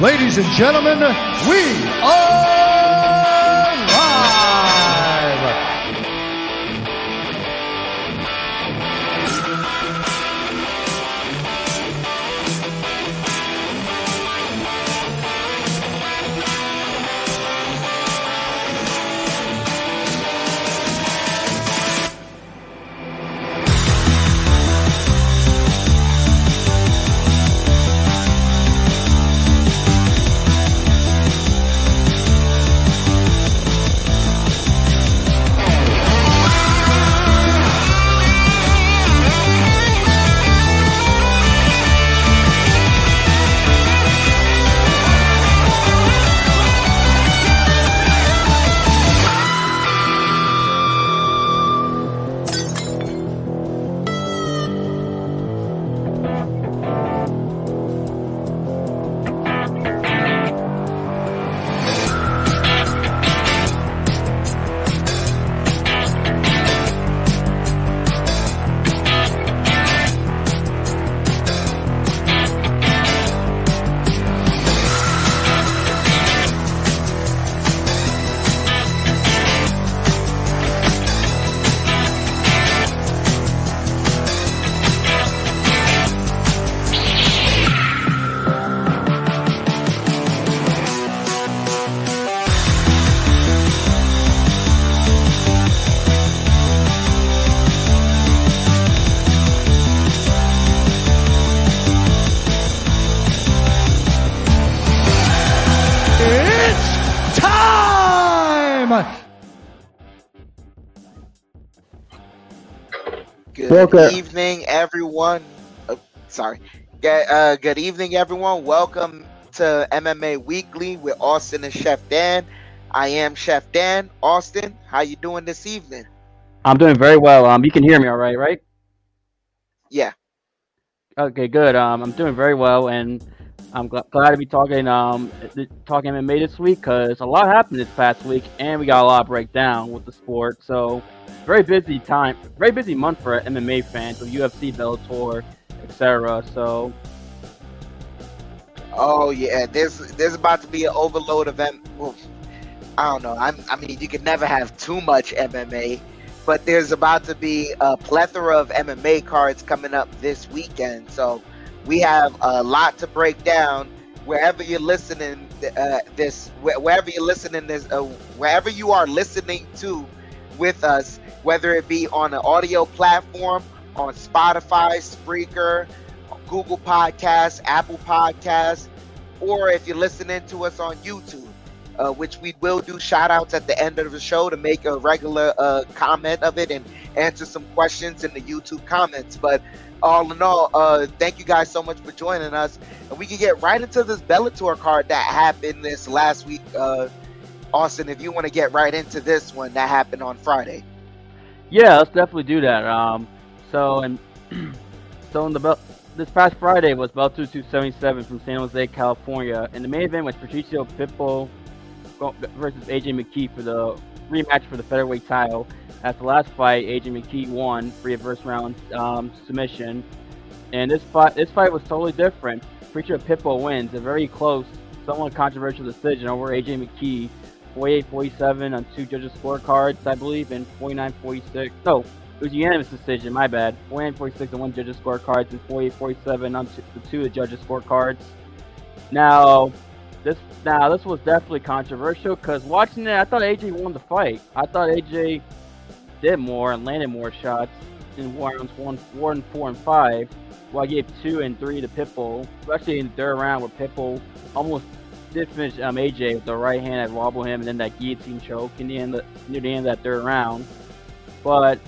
Ladies and gentlemen, we are Good Welcome. evening, everyone. Oh, sorry. Good, uh, good evening, everyone. Welcome to MMA Weekly with Austin and Chef Dan. I am Chef Dan. Austin, how you doing this evening? I'm doing very well. Um, you can hear me all right, right? Yeah. Okay, good. Um, I'm doing very well, and I'm gl- glad to be talking um talking MMA this week because a lot happened this past week, and we got a lot of breakdown with the sport. So, very busy time, very busy month for MMA fans with UFC, Bellator, etc. So, Oh yeah, there's there's about to be an overload of. Well, I don't know. I'm, I mean, you can never have too much MMA, but there's about to be a plethora of MMA cards coming up this weekend. So we have a lot to break down. Wherever you're listening, uh, this wherever you're listening this, uh, wherever you are listening to with us, whether it be on an audio platform, on Spotify, Spreaker, Google Podcasts, Apple Podcasts, or if you're listening to us on YouTube, uh, which we will do shout outs at the end of the show to make a regular uh, comment of it and answer some questions in the YouTube comments. But all in all, uh, thank you guys so much for joining us. And we can get right into this Bellator card that happened this last week. Uh, Austin, if you want to get right into this one that happened on Friday. yeah, let's definitely do that. Um, so and so in the belt. This past Friday was Bellator 277 from San Jose, California, and the main event was Patricio Pitbull versus AJ McKee for the rematch for the featherweight title. At the last fight, AJ McKee won via first round um, submission, and this fight this fight was totally different. Patricio Pitbull wins a very close, somewhat controversial decision over AJ McKee, 48-47 on two judges' scorecards, I believe, and 49-46. No, it was a unanimous decision. My bad. 49-46 on one judge's scorecards and 48-47 on two, the two judges' scorecards. Now, this now this was definitely controversial because watching it, I thought AJ won the fight. I thought AJ did more and landed more shots in rounds one, four, and five. Well, I gave two and three to Pitbull, especially in the third round where Pitbull almost did finish um, AJ with the right hand that wobbled him and then that guillotine choke in the end of, near the end of that third round. But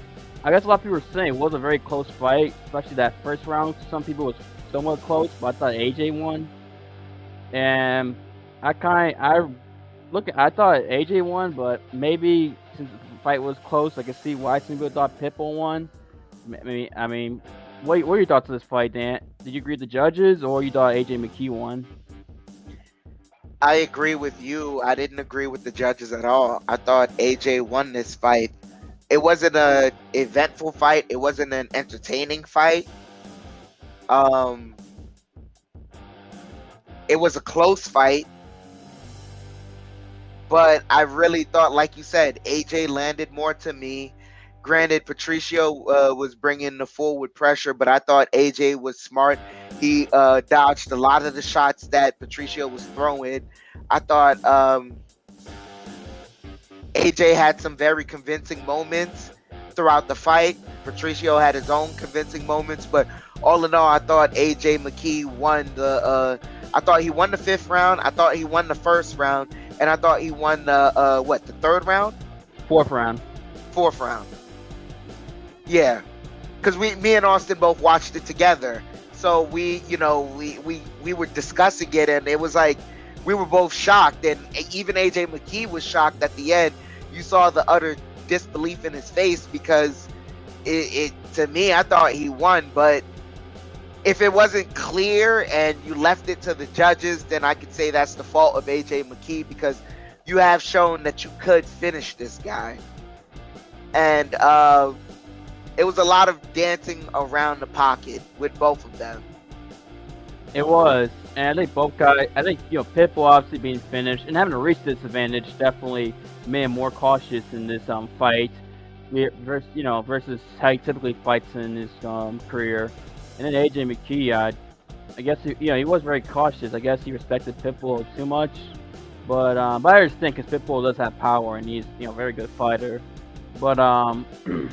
I guess a lot of people were saying it was a very close fight, especially that first round. Some people was somewhat close, but I thought AJ won. And I kind I look I thought AJ won, but maybe since the fight was close, I could see why some people thought Pitbull won. I mean, I mean, what, what are your thoughts on this fight, Dan? Did you agree with the judges, or you thought AJ McKee won? I agree with you. I didn't agree with the judges at all. I thought AJ won this fight. It wasn't a eventful fight. It wasn't an entertaining fight. Um, it was a close fight. But I really thought, like you said, AJ landed more to me. Granted, Patricio uh, was bringing the forward pressure, but I thought AJ was smart. He uh, dodged a lot of the shots that Patricio was throwing. I thought um, AJ had some very convincing moments throughout the fight. Patricio had his own convincing moments, but all in all, I thought AJ McKee won the. Uh, I thought he won the fifth round. I thought he won the first round, and I thought he won the uh, what the third round, Fourth round. fourth round. Yeah, because we, me and Austin both watched it together. So we, you know, we we we were discussing it, and it was like we were both shocked, and even AJ McKee was shocked at the end. You saw the utter disbelief in his face because it, it to me, I thought he won, but if it wasn't clear and you left it to the judges, then I could say that's the fault of AJ McKee because you have shown that you could finish this guy. And uh, it was a lot of dancing around the pocket with both of them. It was, and I think both guys. I think you know Pitbull obviously being finished and having a reach disadvantage definitely made him more cautious in this um fight. Versus you know versus how he typically fights in his um career. And then AJ McKee, uh, I guess he, you know he was very cautious. I guess he respected Pitbull too much. But um, but I understand because Pitbull does have power and he's you know a very good fighter. But um,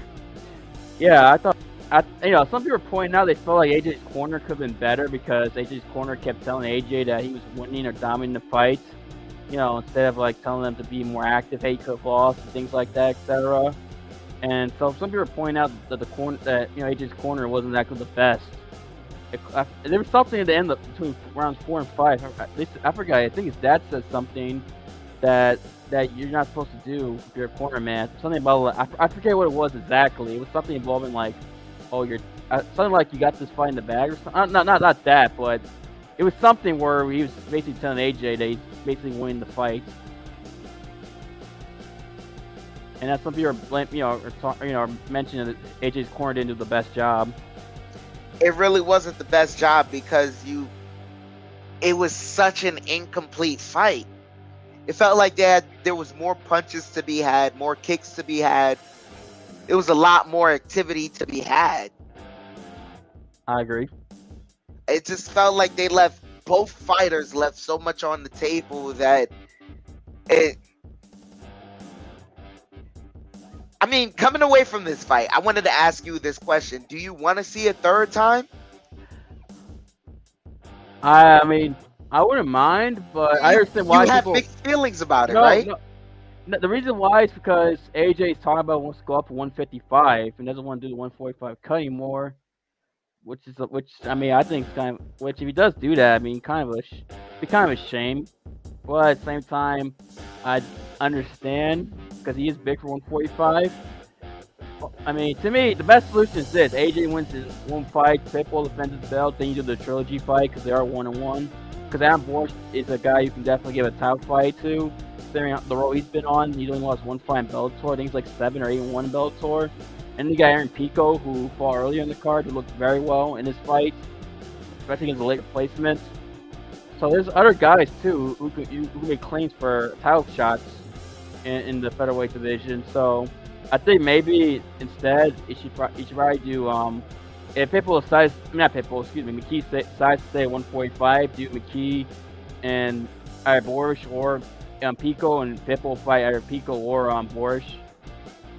yeah, I thought I, you know, some people are pointing out they felt like AJ's corner could have been better because AJ's corner kept telling AJ that he was winning or dominating the fights. You know, instead of like telling them to be more active, hey, could have lost, and things like that, etc. And so some people are pointing out that the corner, that you know, AJ's corner wasn't actually the best. I, there was something at the end of, between rounds four and five. At least I forgot. I think his dad said something that that you're not supposed to do if you're a corner man. Something about I, I forget what it was exactly. It was something involving like oh, you're uh, something like you got this fight in the bag or something. Uh, not, not, not that, but it was something where he was basically telling AJ that he's basically winning the fight. And that's some people are you know, talk, you know, mentioning that AJ's corner didn't do the best job. It really wasn't the best job because you, it was such an incomplete fight. It felt like they had, there was more punches to be had, more kicks to be had, it was a lot more activity to be had. I agree. It just felt like they left both fighters left so much on the table that it I mean, coming away from this fight, I wanted to ask you this question. Do you want to see a third time? I, I mean, I wouldn't mind, but I understand why you have people... mixed feelings about it, no, right? No, the reason why is because AJ is talking about wants to go up to 155 and doesn't want to do the 145 cut anymore, which is which I mean I think kind of which if he does do that I mean kind of a be kind of a shame, but at the same time I understand because he is big for 145. I mean, to me, the best solution is this: AJ wins his one fight, Pitbull defends his belt, then you do the trilogy fight because they are one on one. Because Adam Borics is a guy you can definitely give a title fight to considering the role he's been on. He's only lost one fight in Bellator. I think he's like seven or eight and one in Bellator. And the guy Aaron Pico, who fought earlier in the card, who looked very well in his fight, especially the late replacement. So there's other guys too who could who make claims for title shots in, in the featherweight division. So I think maybe instead it should you should probably do um if people decides not Pitbull excuse me McKee to stay 145, do McKee and either Borics or um, Pico and Pitbull fight either Pico or um, Borics,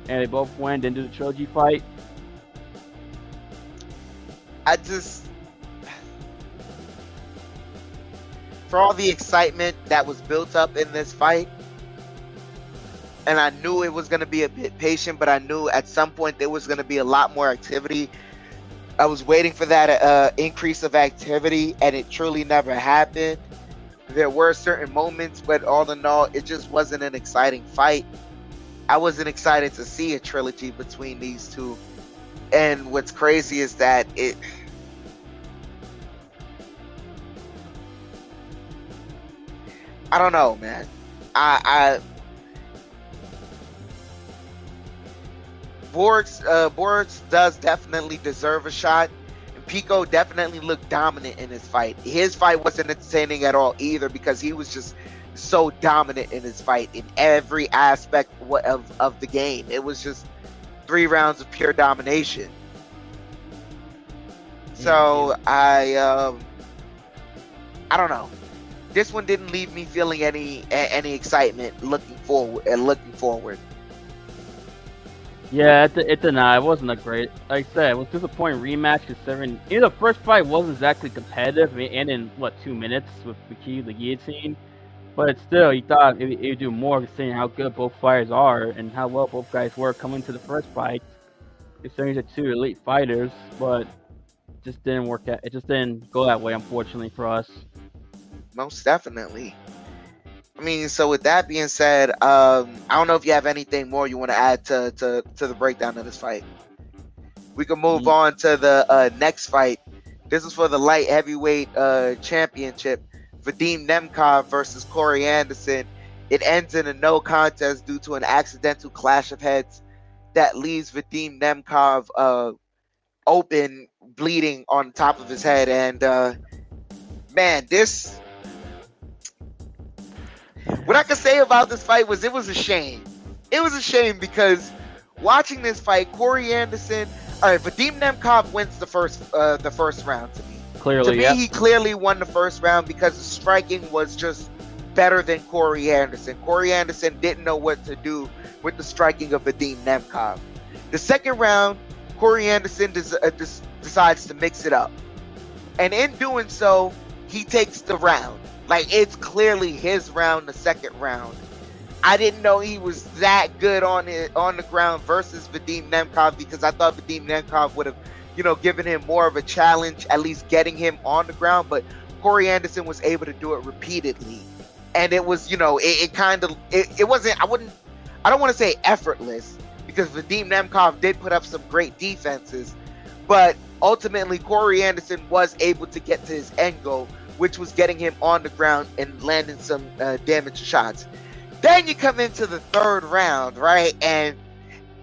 and they both win, then do the trilogy fight. I just, for all the excitement that was built up in this fight, and I knew it was going to be a bit patient, but I knew at some point there was going to be a lot more activity. I was waiting for that uh, increase of activity, and it truly never happened there were certain moments, but all in all, it just wasn't an exciting fight. I wasn't excited to see a trilogy between these two. And what's crazy is that it I don't know, man. I I Borics uh Borics does definitely deserve a shot. And Pico definitely looked dominant in his fight. His fight wasn't entertaining at all either because he was just so dominant in his fight in every aspect of, of the game. It was just three rounds of pure domination. So I um I don't know. This one didn't leave me feeling any any excitement looking forward and looking forward. Yeah, it's a, it's. It wasn't a great. Like I said, it was disappointing rematch considering you know, the first fight wasn't exactly competitive. I mean, and in what two minutes with the key the guillotine, but still, you thought it, would do more considering how good both fighters are and how well both guys were coming to the first fight. Considering they're two elite fighters, but just didn't work out. It just didn't go that way, unfortunately for us. Most definitely. I mean, so with that being said, um, I don't know if you have anything more you want to add to, to, to the breakdown of this fight. We can move mm-hmm. on to the uh, next fight. This is for the light heavyweight uh, championship. Vadim Nemkov versus Corey Anderson. It ends in a no contest due to an accidental clash of heads that leaves Vadim Nemkov uh, open, bleeding on top of his head. And uh, man, this what I can say about this fight was it was a shame. It was a shame because watching this fight, Corey Anderson, all right, Vadim Nemkov wins the first uh, the first round to me. Clearly, to me, yeah. he clearly won the first round because the striking was just better than Corey Anderson. Corey Anderson didn't know what to do with the striking of Vadim Nemkov. The second round, Corey Anderson des- uh, des- decides to mix it up, and in doing so, he takes the round. Like it's clearly his round, the second round. I didn't know he was that good on it on the ground versus Vadim Nemkov because I thought Vadim Nemkov would have, you know, given him more of a challenge, at least getting him on the ground. But Corey Anderson was able to do it repeatedly, and it was, you know, it, it kind of, it, it wasn't. I wouldn't, I don't want to say effortless because Vadim Nemkov did put up some great defenses, but ultimately Corey Anderson was able to get to his end goal which was getting him on the ground and landing some uh, damage shots. Then you come into the third round, right? And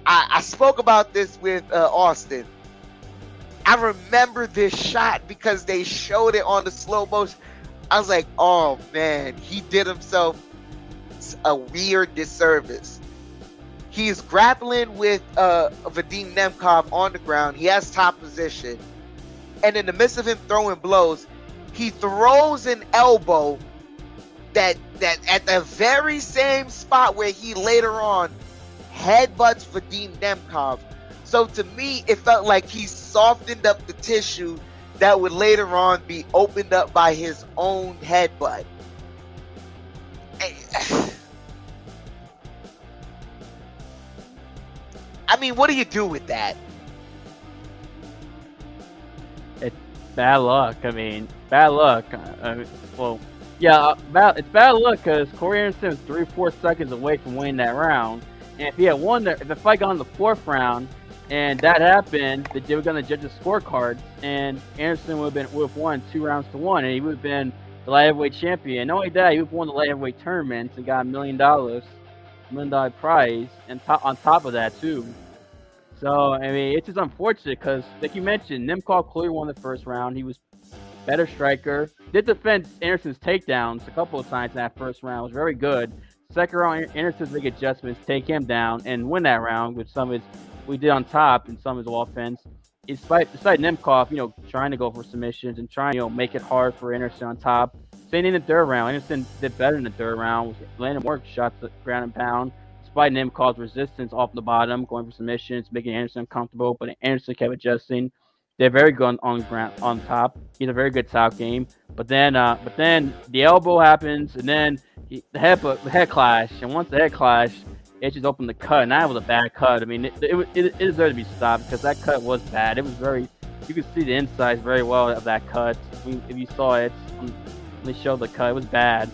I, I spoke about this with uh, Austin. I remember this shot because they showed it on the slow motion. I was like, oh man, he did himself a weird disservice. He's grappling with uh, Vadim Nemkov on the ground. He has top position. And in the midst of him throwing blows, he throws an elbow that that at the very same spot where he later on headbutts Vadim Nemkov. So to me, it felt like he softened up the tissue that would later on be opened up by his own headbutt. I mean, what do you do with that? It's bad luck. I mean, bad luck. Mean, well, yeah, uh, bad, it's bad luck because Corey Anderson was three, four seconds away from winning that round. And if he had won, the, if the fight got in the fourth round, and that happened, they were going to judge the scorecards, and Anderson would have been would have won two rounds to one, and he would have been the light heavyweight champion. Not only that, he would have won the light heavyweight tournament and got a million dollars, million dollar prize, and top, on top of that too. So I mean, it's just unfortunate because, like you mentioned, Nemkov clearly won the first round. He was better striker. Did defend Anderson's takedowns a couple of times in that first round. Was very good. Second round, Anderson's make adjustments, take him down, and win that round with some of his we did on top and some of his offense. Despite despite Nemkov, you know, trying to go for submissions and trying, you know, make it hard for Anderson on top. Same in the third round. Anderson did better in the third round. Landed Work shots ground and pound despite caused resistance off the bottom, going for submissions, making Anderson uncomfortable. But Anderson kept adjusting. They're very good on, on ground on top. He's a very good top game. But then, uh, but then the elbow happens, and then he, the head the head clash. And once the head clash, it just opened the cut, and that was a bad cut. I mean, it, it, it, it deserved to be stopped because that cut was bad. It was very, you could see the insides very well of that cut. If you saw it, they showed the cut. It was bad.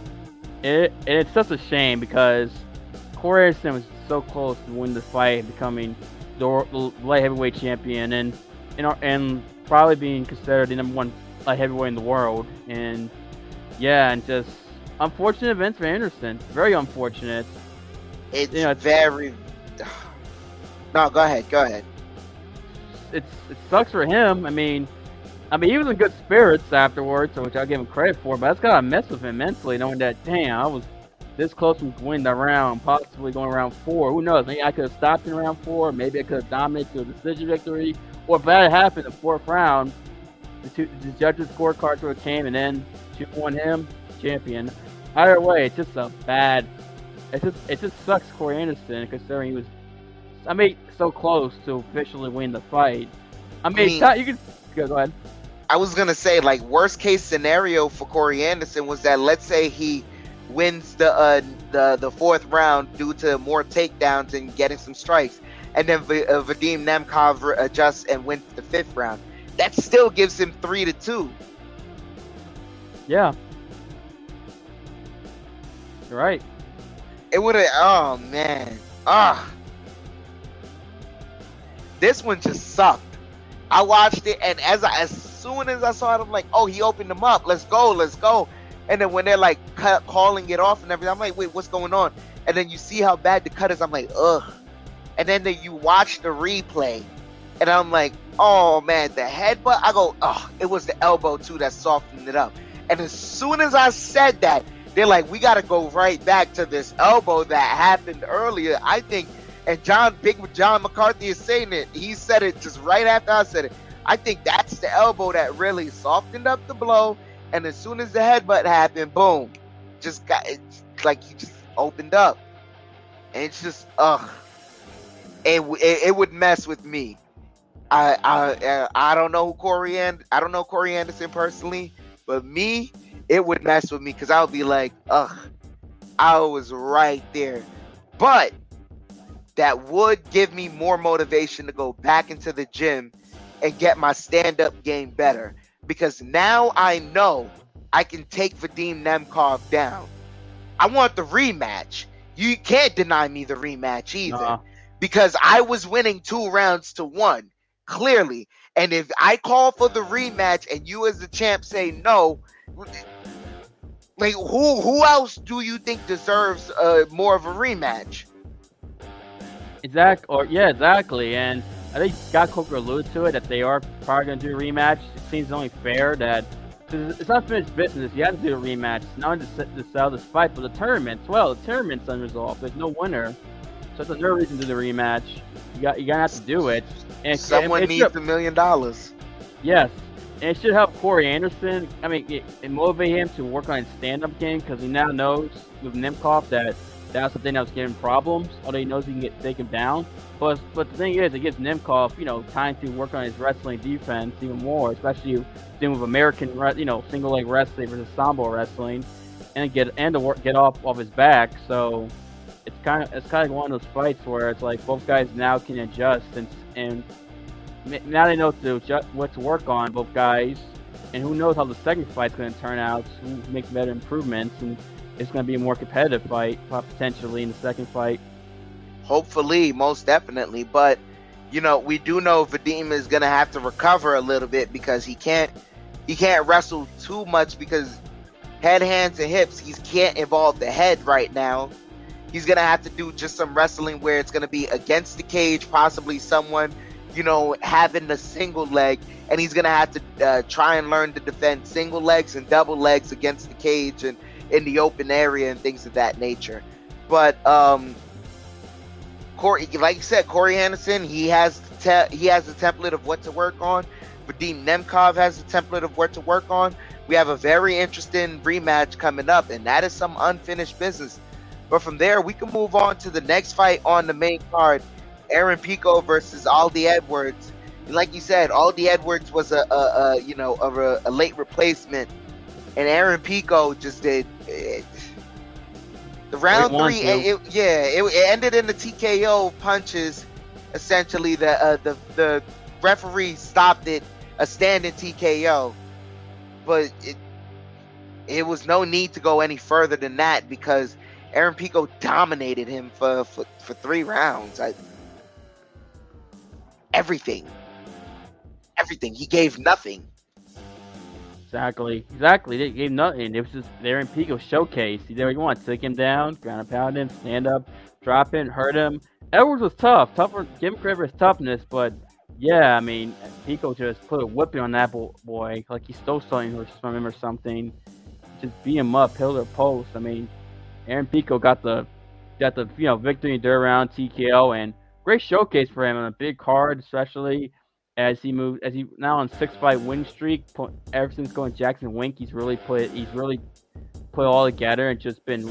It, and it's such a shame because Corey Anderson was so close to win the fight, becoming the light heavyweight champion, and and, and probably being considered the number one light heavyweight in the world. And yeah, and just unfortunate events for Anderson. Very unfortunate. It's, you know, it's very. No, go ahead. Go ahead. It's it sucks for him. I mean, I mean, he was in good spirits afterwards, which I'll give him credit for. But that's gotta mess with him mentally, knowing that damn, I was this close from winning the round, possibly going around four. Who knows? Maybe I could have stopped in round four. Maybe I could have dominated to a decision victory. Or if that happened in the fourth round, the, two, the judges' scorecard would have came and then two won him champion. Either way, it's just a bad. It just it just sucks Corey Anderson considering he was, I mean, so close to officially win the fight. I mean, I mean you can go, go ahead. I was gonna say like worst case scenario for Corey Anderson was that let's say he wins the uh, the the fourth round due to more takedowns and getting some strikes, and then v- uh, Vadim Nemkov adjusts and wins the fifth round. That still gives him three to two. Yeah. You're right. It would have. Oh man. Ah. This one just sucked. I watched it, and as I, as soon as I saw it, I'm like, oh, he opened them up. Let's go, let's go. And then when they're like cut, calling it off and everything, I'm like, wait, what's going on? And then you see how bad the cut is. I'm like, ugh. And then the, you watch the replay, and I'm like, oh man, the headbutt. I go, oh, it was the elbow too that softened it up. And as soon as I said that, they're like, we got to go right back to this elbow that happened earlier. I think, and John Big John McCarthy is saying it. He said it just right after I said it. I think that's the elbow that really softened up the blow. And as soon as the headbutt happened, boom, just got it's like he just opened up, and it's just ugh. It, it, it would mess with me. I I I don't know Corey and I don't know Corey Anderson personally, but me, it would mess with me because I would be like, ugh, I was right there. But that would give me more motivation to go back into the gym and get my stand-up game better. Because now I know I can take Vadim Nemkov down. I want the rematch. You can't deny me the rematch either. Nah. Because I was winning two rounds to one, clearly. And if I call for the rematch and you as the champ say no, like who who else do you think deserves uh, more of a rematch? Exact or yeah, exactly. And I think Scott Coker alluded to it that they are probably going to do a rematch. It seems only fair that it's not finished business. You have to do a rematch, not to, s- to sell this fight, but the tournament as well. The tournament's unresolved. There's no winner, so there's no reason to do the rematch. You got you gotta have to do it. And Someone it needs should- a million dollars. Yes, and it should help Corey Anderson. I mean, it, it motivate him to work on his stand-up game because he now knows with Nemkov that that's the thing that was giving problems. Although he knows he can get take him down, but but the thing is, it gives Nemkov you know time to work on his wrestling defense even more, especially dealing with American you know single leg wrestling versus sambo wrestling, and get and to work get off of his back. So it's kind of it's kind of like one of those fights where it's like both guys now can adjust and and now they know to adjust, what to work on both guys, and who knows how the second fight's going to turn out. Who makes better improvements, and it's going to be a more competitive fight potentially in the second fight. Hopefully, most definitely. But you know, we do know Vadim is gonna have to recover a little bit because he can't he can't wrestle too much because head, hands, and hips. He can't involve the head right now. He's gonna have to do just some wrestling where it's gonna be against the cage, possibly someone, you know, having a single leg, and he's gonna have to uh, try and learn to defend single legs and double legs against the cage and in the open area and things of that nature. But um, Corey, like you said, Corey Anderson, he has the te- he has a template of what to work on. Vadim Nemkov has a template of what to work on. We have a very interesting rematch coming up, and that is some unfinished business. But from there, we can move on to the next fight on the main card: Aaron Pico versus Aldi Edwards. And like you said, Aldi Edwards was a, a, a you know a, a late replacement, and Aaron Pico just did. eh, the round three, it, it- yeah, it, it ended in the TKO punches. Essentially, the uh, the the referee stopped it, a standing TKO, but it it was no need to go any further than that because Aaron Pico dominated him for for, for three rounds. I, everything, everything. He gave nothing. Exactly, exactly. They gave nothing. It was just Aaron Pico showcase. He there you want, take him down, ground and pound him, stand up, drop him, hurt him. Edwards was tough. Tougher. Give him toughness, but yeah, I mean, Pico just put a whipping on that bo- boy, like he stole something from him or something. Just beat him up, pillar post. I mean, Aaron Pico got the got the you know victory in dirt round TKO and great showcase for him on a big card, especially as he moved as he now on six fight win streak. Ever since going Jackson Wink, he's really put he's really put all together and just been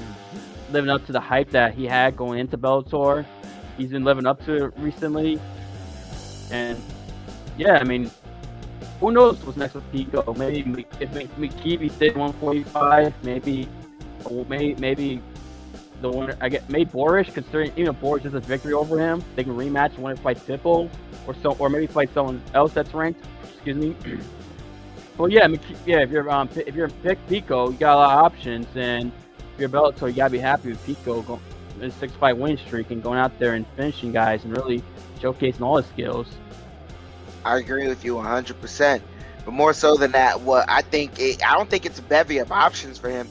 living up to the hype that he had going into Bellator. He's been living up to it recently, and yeah, I mean, who knows what's next with Pico? Maybe if McKeevy did 145, maybe maybe maybe the one I get maybe Borics, considering even if Borics is a victory over him, they can rematch when it fight Pitbull, or so, or maybe fight someone else that's ranked. Excuse me. well, yeah, yeah. If you're um, if you're pick Pico, you got a lot of options, and if you're Bellator, you gotta be happy with Pico going a six fight win streak and going out there and finishing guys and really showcasing all his skills. I agree with you 100%. But more so than that, what I think, it, I don't think it's a bevy of options for him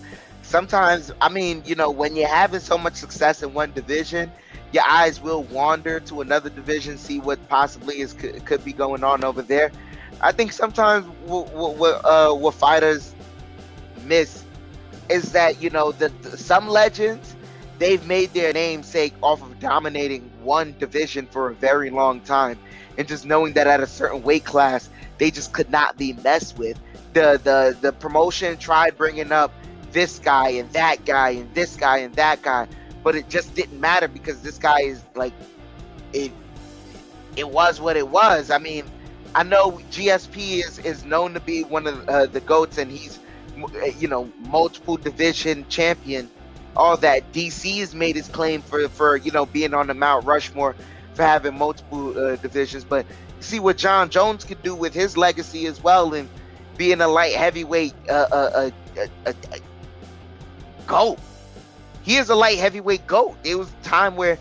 sometimes, I mean, you know, when you're having so much success in one division, your eyes will wander to another division, see what possibly is could, could be going on over there. I think sometimes what what, uh, what fighters miss is that you know the, the, some legends they've made their namesake off of dominating one division for a very long time, and just knowing that at a certain weight class they just could not be messed with. The the the promotion tried bringing up this guy and that guy and this guy and that guy, but it just didn't matter because this guy is like it. It was what it was. I mean, I know GSP is is known to be one of uh, the goats, and he's you know multiple division champion. All that DC has made his claim for for you know being on the Mount Rushmore for having multiple uh, divisions, but see what Jon Jones could do with his legacy as well, and being a light heavyweight uh, uh, uh, uh GOAT. He is a light heavyweight GOAT. It was a time where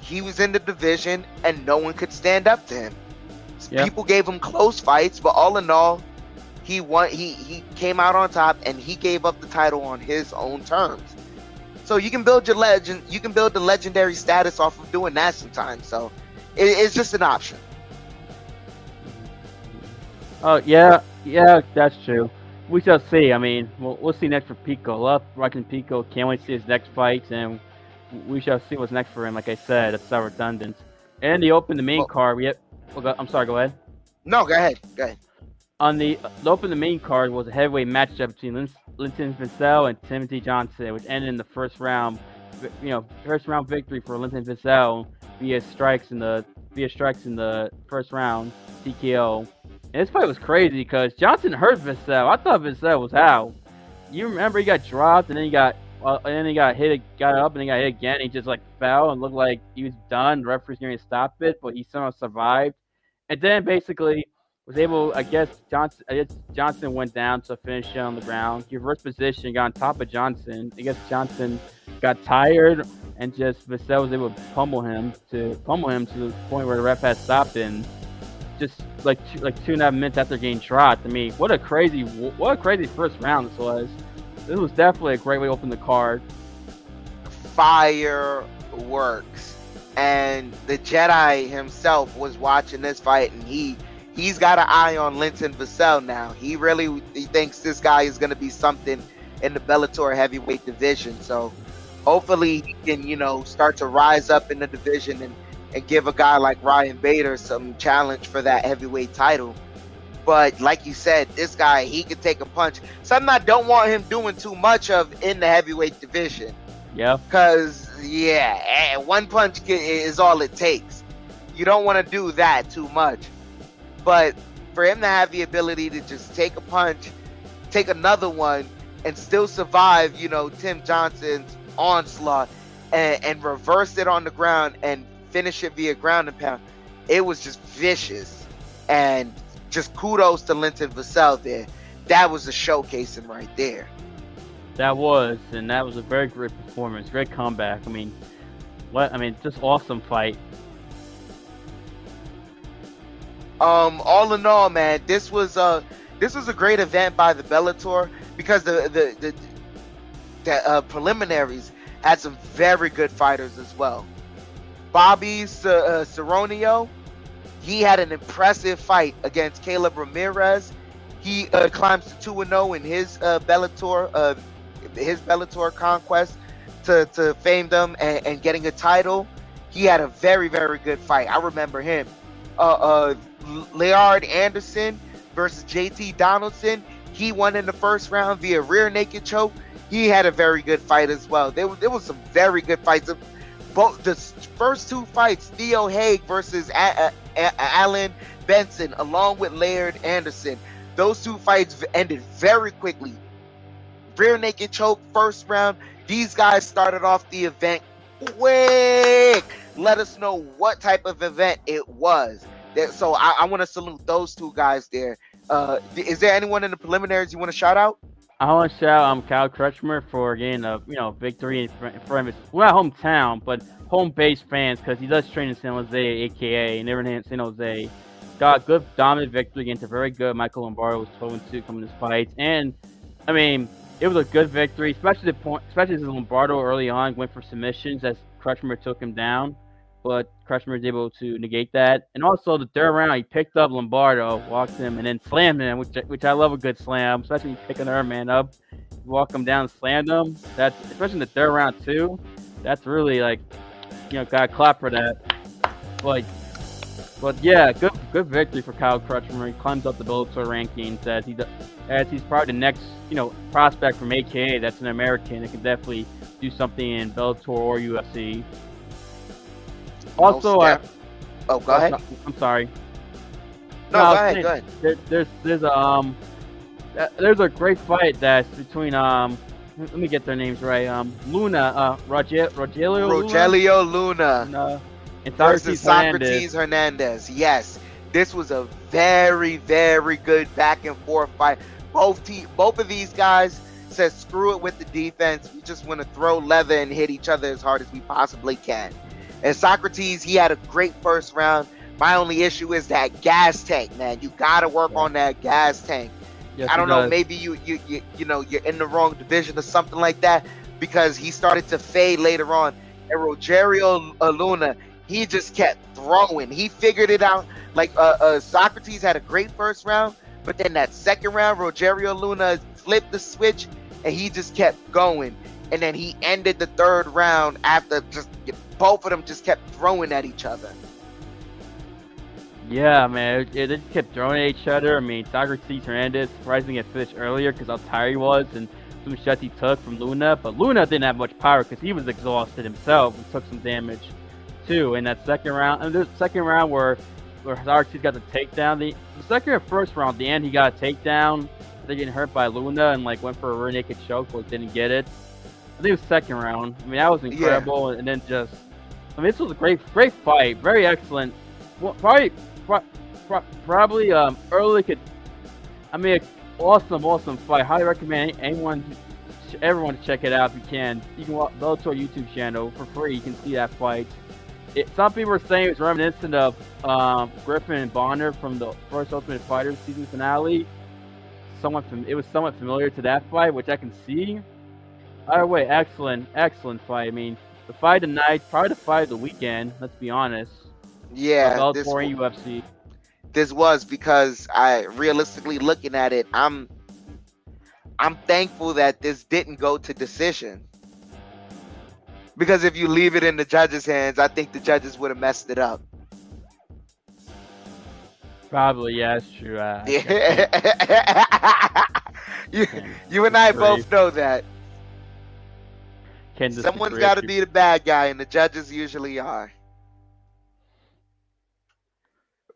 he was in the division and no one could stand up to him. Yep. People gave him close fights, but all in all, he won. He he came out on top, and he gave up the title on his own terms. So you can build your legend. You can build the legendary status off of doing that sometimes. So it, it's just an option. Oh yeah, yeah, that's true we shall see. I mean, we'll, we'll see next for Pico. Love rocking Pico. Can't wait to see his next fights, and we shall see what's next for him. Like I said, it's so redundant. And the open the main well, card. We have, oh, well, I'm sorry. Go ahead. No, go ahead. Go ahead. On the, the open the main card was a heavyweight matchup between Lin, Linton Vassell and Timothy Johnson, which ended in the first round. You know, first round victory for Linton Vassell via strikes in the via strikes in the first round TKO. And this fight was crazy because Johnson hurt Vassell. I thought Vassell was out. You remember he got dropped and then he got uh, and then he got hit, got up and he got hit again. He just like fell and looked like he was done. The referee's going to stop it, but he somehow survived. And then basically was able, I guess Johnson, I guess Johnson went down to finish it on the ground. He reversed position, got on top of Johnson. I guess Johnson got tired and just Vassell was able to pummel him to pummel him to the point where the ref had stopped and just like two, like two and a half minutes after getting dropped. I mean, what a crazy what a crazy first round this was. This was definitely a great way to open the card. Fireworks, and the Jedi himself was watching this fight, and he he's got an eye on Linton Vassell now. He really he thinks this guy is going to be something in the Bellator heavyweight division. So hopefully he can you know start to rise up in the division and and give a guy like Ryan Bader some challenge for that heavyweight title. But like you said, this guy he could take a punch. Something I don't want him doing too much of in the heavyweight division. Yeah. Because yeah, eh, one punch is all it takes. You don't want to do that too much. But for him to have the ability to just take a punch, take another one, and still survive, you know, Tim Johnson's onslaught and, and reverse it on the ground and finish it via ground and pound. It was just vicious. And just kudos to Linton Vassell there. That was a showcasing right there. That was, and that was a very great performance, great comeback. I mean, what? I mean, just awesome fight. Um, all in all, man, this was a this was a great event by the Bellator because the the the, the uh, preliminaries had some very good fighters as well. Bobby uh, Seronio, He had an impressive fight against Caleb Ramirez. He uh, climbs to two and zero in his uh, Bellator, uh, his Bellator conquest to to famedom and, and getting a title. He had a very very good fight. I remember him. Uh, uh, Anderson versus JT Donaldson. He won in the first round via rear naked choke. He had a very good fight as well. There was there was some very good fights. Both the first two fights, Theo Haig versus a- a- Alan Benson, along with Laird Anderson. Those two fights ended very quickly. Rear naked choke, first round. These guys started off the event quick. Let us know what type of event it was. So I, I want to salute those two guys there. Uh, is there anyone in the preliminaries you want to shout out? I want to shout um Kyle Crutchmer for getting a you know victory in front of his well hometown, but home base fans because he does train in San Jose, aka never in San Jose. Got a good dominant victory against a very good Michael Lombardo was 12 2 coming to this fight, and I mean it was a good victory, especially the point, especially as Lombardo early on went for submissions as Crutchmer took him down but Crutchmer was able to negate that. And also the third round, he picked up Lombardo, walked him, and then slammed him, which which I love a good slam, especially picking her man up, walk him down, slammed him. That's especially in the third round too. That's really like, you know, got clap for that. But but yeah, good good victory for Kyle Crutchmer. He climbs up the Bellator rankings as he as he's probably the next you know prospect from AKA that's an American that can definitely do something in Bellator or UFC. Also, uh, oh, go ahead. I'm sorry. No, no go ahead. Saying, go ahead. There, there's there's um uh, there's a great fight that's between um let me get their names right um Luna uh Roger, Rogelio Rogelio Luna, Luna and versus Socrates Hernandez. Hernandez. Yes, this was a very very good back and forth fight. Both te- both of these guys said screw it with the defense. We just want to throw leather and hit each other as hard as we possibly can. And Socrates, he had a great first round. My only issue is that gas tank, man. You got to work on that gas tank. Yes, I don't know. Does. Maybe you, you you you know you're in the wrong division or something like that because he started to fade later on. And Rogerio Luna, he just kept throwing. He figured it out. Like uh, uh, Socrates had a great first round, but then that second round, Rogerio Luna flipped the switch and he just kept going. And then he ended the third round after just both of them just kept throwing at each other. Yeah, man, it, it just kept throwing at each other. I mean, Socrates Hernandez surprisingly get finished earlier because how tired he was and some shots he took from Luna. But Luna didn't have much power because he was exhausted himself and took some damage too in that second round. And the second round where where Socrates got the takedown. The, the second and first round, the end he got a takedown. They getting hurt by Luna and like went for a rear naked choke, but didn't get it. I think it was second round. I mean, that was incredible. Yeah. And then just Mean, this was a great, great fight. Very excellent. Well, probably, probably um, early could. I mean, awesome, awesome fight. Highly recommend anyone, everyone to check it out if you can. You can watch Bellator YouTube channel for free. You can see that fight. It, some people are saying it's reminiscent of um, Griffin and Bonner from the first Ultimate Fighter season finale. Somewhat, fam- it was somewhat familiar to that fight, which I can see. Either way, excellent, excellent fight. I mean, the fight tonight, probably the fight of the weekend. Let's be honest. Yeah, this, UFC. This was because I realistically looking at it, I'm I'm thankful that this didn't go to decision. Because if you leave it in the judges' hands, I think the judges would have messed it up. Probably, yeah, that's true. Uh, yeah. you, you and I both know that. Can Someone's got to be the bad guy, and the judges usually are.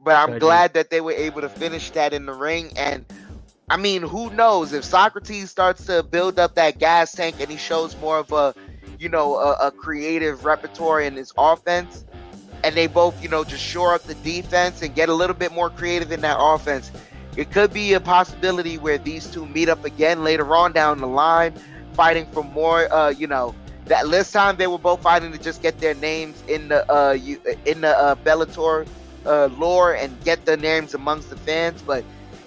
But I'm glad that they were able to finish that in the ring. And I mean, who knows if Socrates starts to build up that gas tank and he shows more of a, you know, a, a creative repertoire in his offense, and they both, you know, just shore up the defense and get a little bit more creative in that offense. It could be a possibility where these two meet up again later on down the line, fighting for more, uh, you know, that last time they were both fighting to just get their names in the uh in the uh, Bellator uh, lore and get their names amongst the fans, but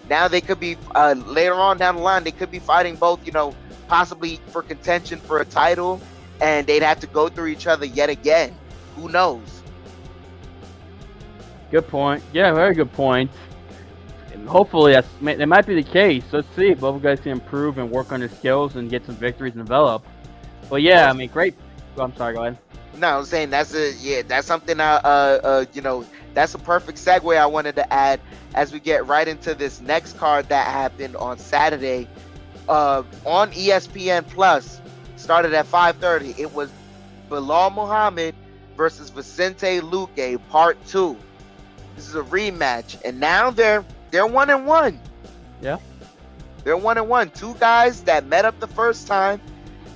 now they could be uh, later on down the line they could be fighting both, you know, possibly for contention for a title, and they'd have to go through each other yet again. Who knows? Good point. Yeah, very good point. And hopefully that's that might be the case. Let's see both guys can improve and work on their skills and get some victories and develop. But yeah, I mean, great. Oh, I'm sorry. Go ahead. No, I'm saying that's a yeah, that's something. I uh, uh, you know, that's a perfect segue I wanted to add as we get right into this next card that happened on Saturday, uh, on ESPN Plus. Started at 5:30. It was Belal Muhammad versus Vicente Luque, Part Two. This is a rematch, and now they're they're one and one. Yeah. They're one and one. Two guys that met up the first time.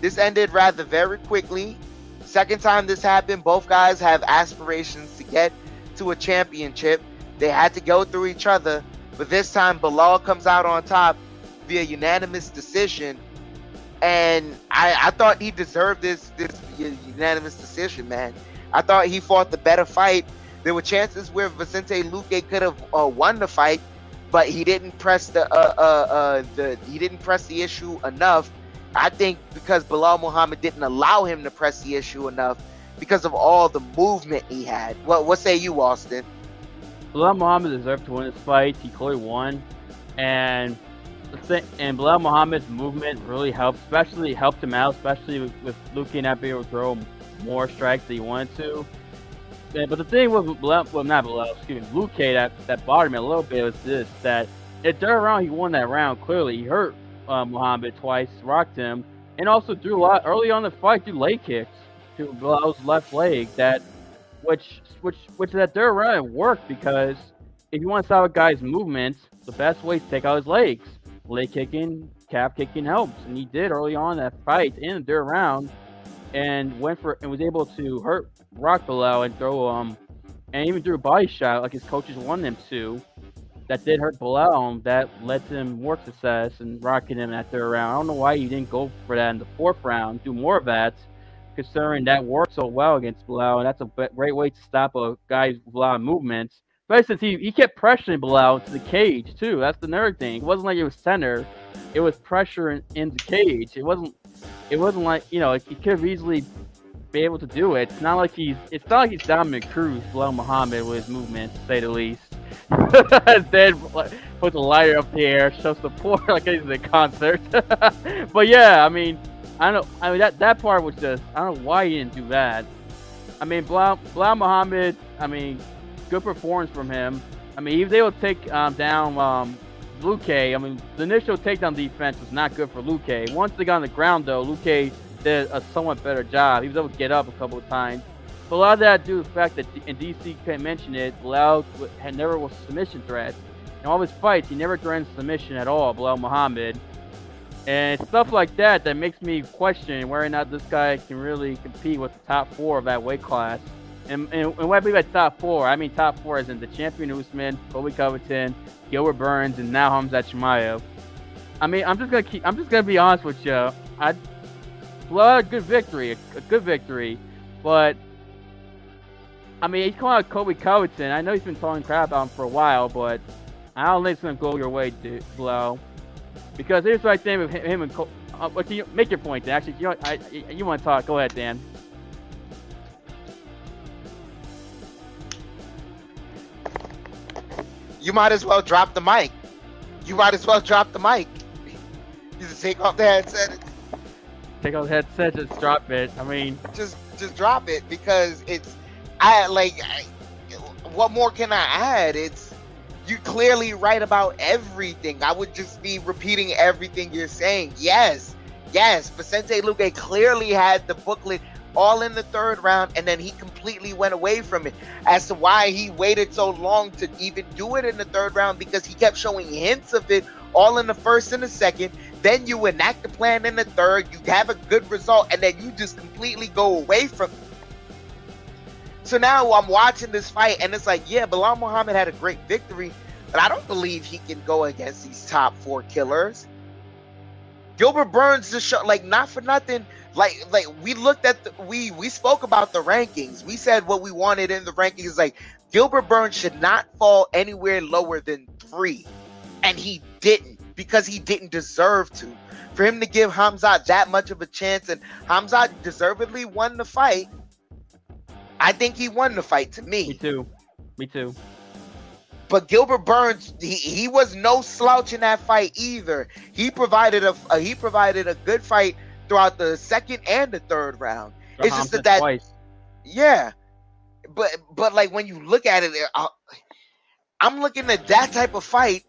This ended rather very quickly. Second time this happened, both guys have aspirations to get to a championship. They had to go through each other, but this time Belal comes out on top via unanimous decision. And I, I thought he deserved this this unanimous decision, man. I thought he fought the better fight. There were chances where Vicente Luque could have uh, won the fight, but he didn't press the uh, uh, uh, the he didn't press the issue enough. I think because Belal Muhammad didn't allow him to press the issue enough because of all the movement he had. What what say you, Austin? Belal Muhammad deserved to win this fight. He clearly won, and and Belal Muhammad's movement really helped, especially helped him out, especially with, with not being able to throw more strikes that he wanted to. Yeah, but the thing with Belal, well, not Belal, excuse me, Luque that that bothered me a little bit was this: that at third round he won that round. Clearly, he hurt uh, Muhammad twice, rocked him, and also threw a lot early on the fight. Threw leg kicks to Belal's left leg that, which which which that third round worked because if you want to stop a guy's movements, the best way is to take out his legs. Leg kicking, calf kicking helps, and he did early on that fight in the third round and went for and was able to hurt Rock Belal and throw um and even threw a body shot like his coaches wanted him to. That did hurt Belal. That led to him more success and rocking him that third round. I don't know why you didn't go for that in the fourth round. Do more of that, considering that worked so well against Belal, and that's a great way to stop a guy with a lot of movements. But since he, he kept pressuring Belal to the cage too. That's the another thing. It wasn't like it was center. It was pressure in, in the cage. It wasn't it wasn't like you know he could have easily be able to do it. It's not like he's it's not like he's Dominick Cruz, Belal Muhammad with his movement, to say the least. then put the lighter up the air, show support like he's in a concert. but yeah, I mean, I don't. I mean that that part was just I don't know why he didn't do that. I mean, Belal, Belal Muhammad. I mean, good performance from him. I mean, he was able to take um, down um, Luque, I mean, the initial takedown defense was not good for Luque. Once they got on the ground, though, Luque did a somewhat better job. He was able to get up a couple of times. But a lot of that due to the fact that, and DC couldn't mention it, Belal had never was submission threat. In all his fights, he never threatened submission at all, Belal Muhammad. And stuff like that that makes me question whether or not this guy can really compete with the top four of that weight class. And, and, and when I believe by top four, I mean top four as in the champion Usman, Colby Covington, Gilbert Burns, and now Hamza Chimaev. I mean, I'm just gonna keep. I'm just gonna be honest with you. I well, a good victory, a, a good victory, but I mean, he's calling out Colby Covington. I know he's been talking crap about him for a while, but I don't think it's gonna go your way, dude, Blow. Because here's what I think of him and Colby. uh, can you make your point? Dan. Actually, you know, I, you want to talk? Go ahead, Dan. you might as well drop the mic. You might as well drop the mic. You just take off the headset. Take off the headset, just drop it. I mean, just just drop it because it's I like. I, what more can I add? It's you clearly right about everything. I would just be repeating everything you're saying. Yes, yes. Vicente Luque clearly had the booklet all in the third round, and then he completely went away from it. As to why he waited so long to even do it in the third round, because he kept showing hints of it all in the first and the second. Then you enact the plan in the third, you have a good result, and then you just completely go away from it. So now I'm watching this fight, and it's like, yeah, Belal Muhammad had a great victory, but I don't believe he can go against these top four killers. Gilbert Burns just like, not for nothing like like we looked at the, we we spoke about the rankings. We said what we wanted in the rankings. Like Gilbert Burns should not fall anywhere lower than three, and he didn't because he didn't deserve to. For him to give Hamzat that much of a chance, and Hamzat deservedly won the fight. I think he won the fight to me. Me too. Me too. but Gilbert Burns, he, he was no slouch in that fight either. He provided a uh, he provided a good fight throughout the second and the third round. It's just that that- twice. Yeah, but but like when you look at it, uh, I'm looking at that type of fight,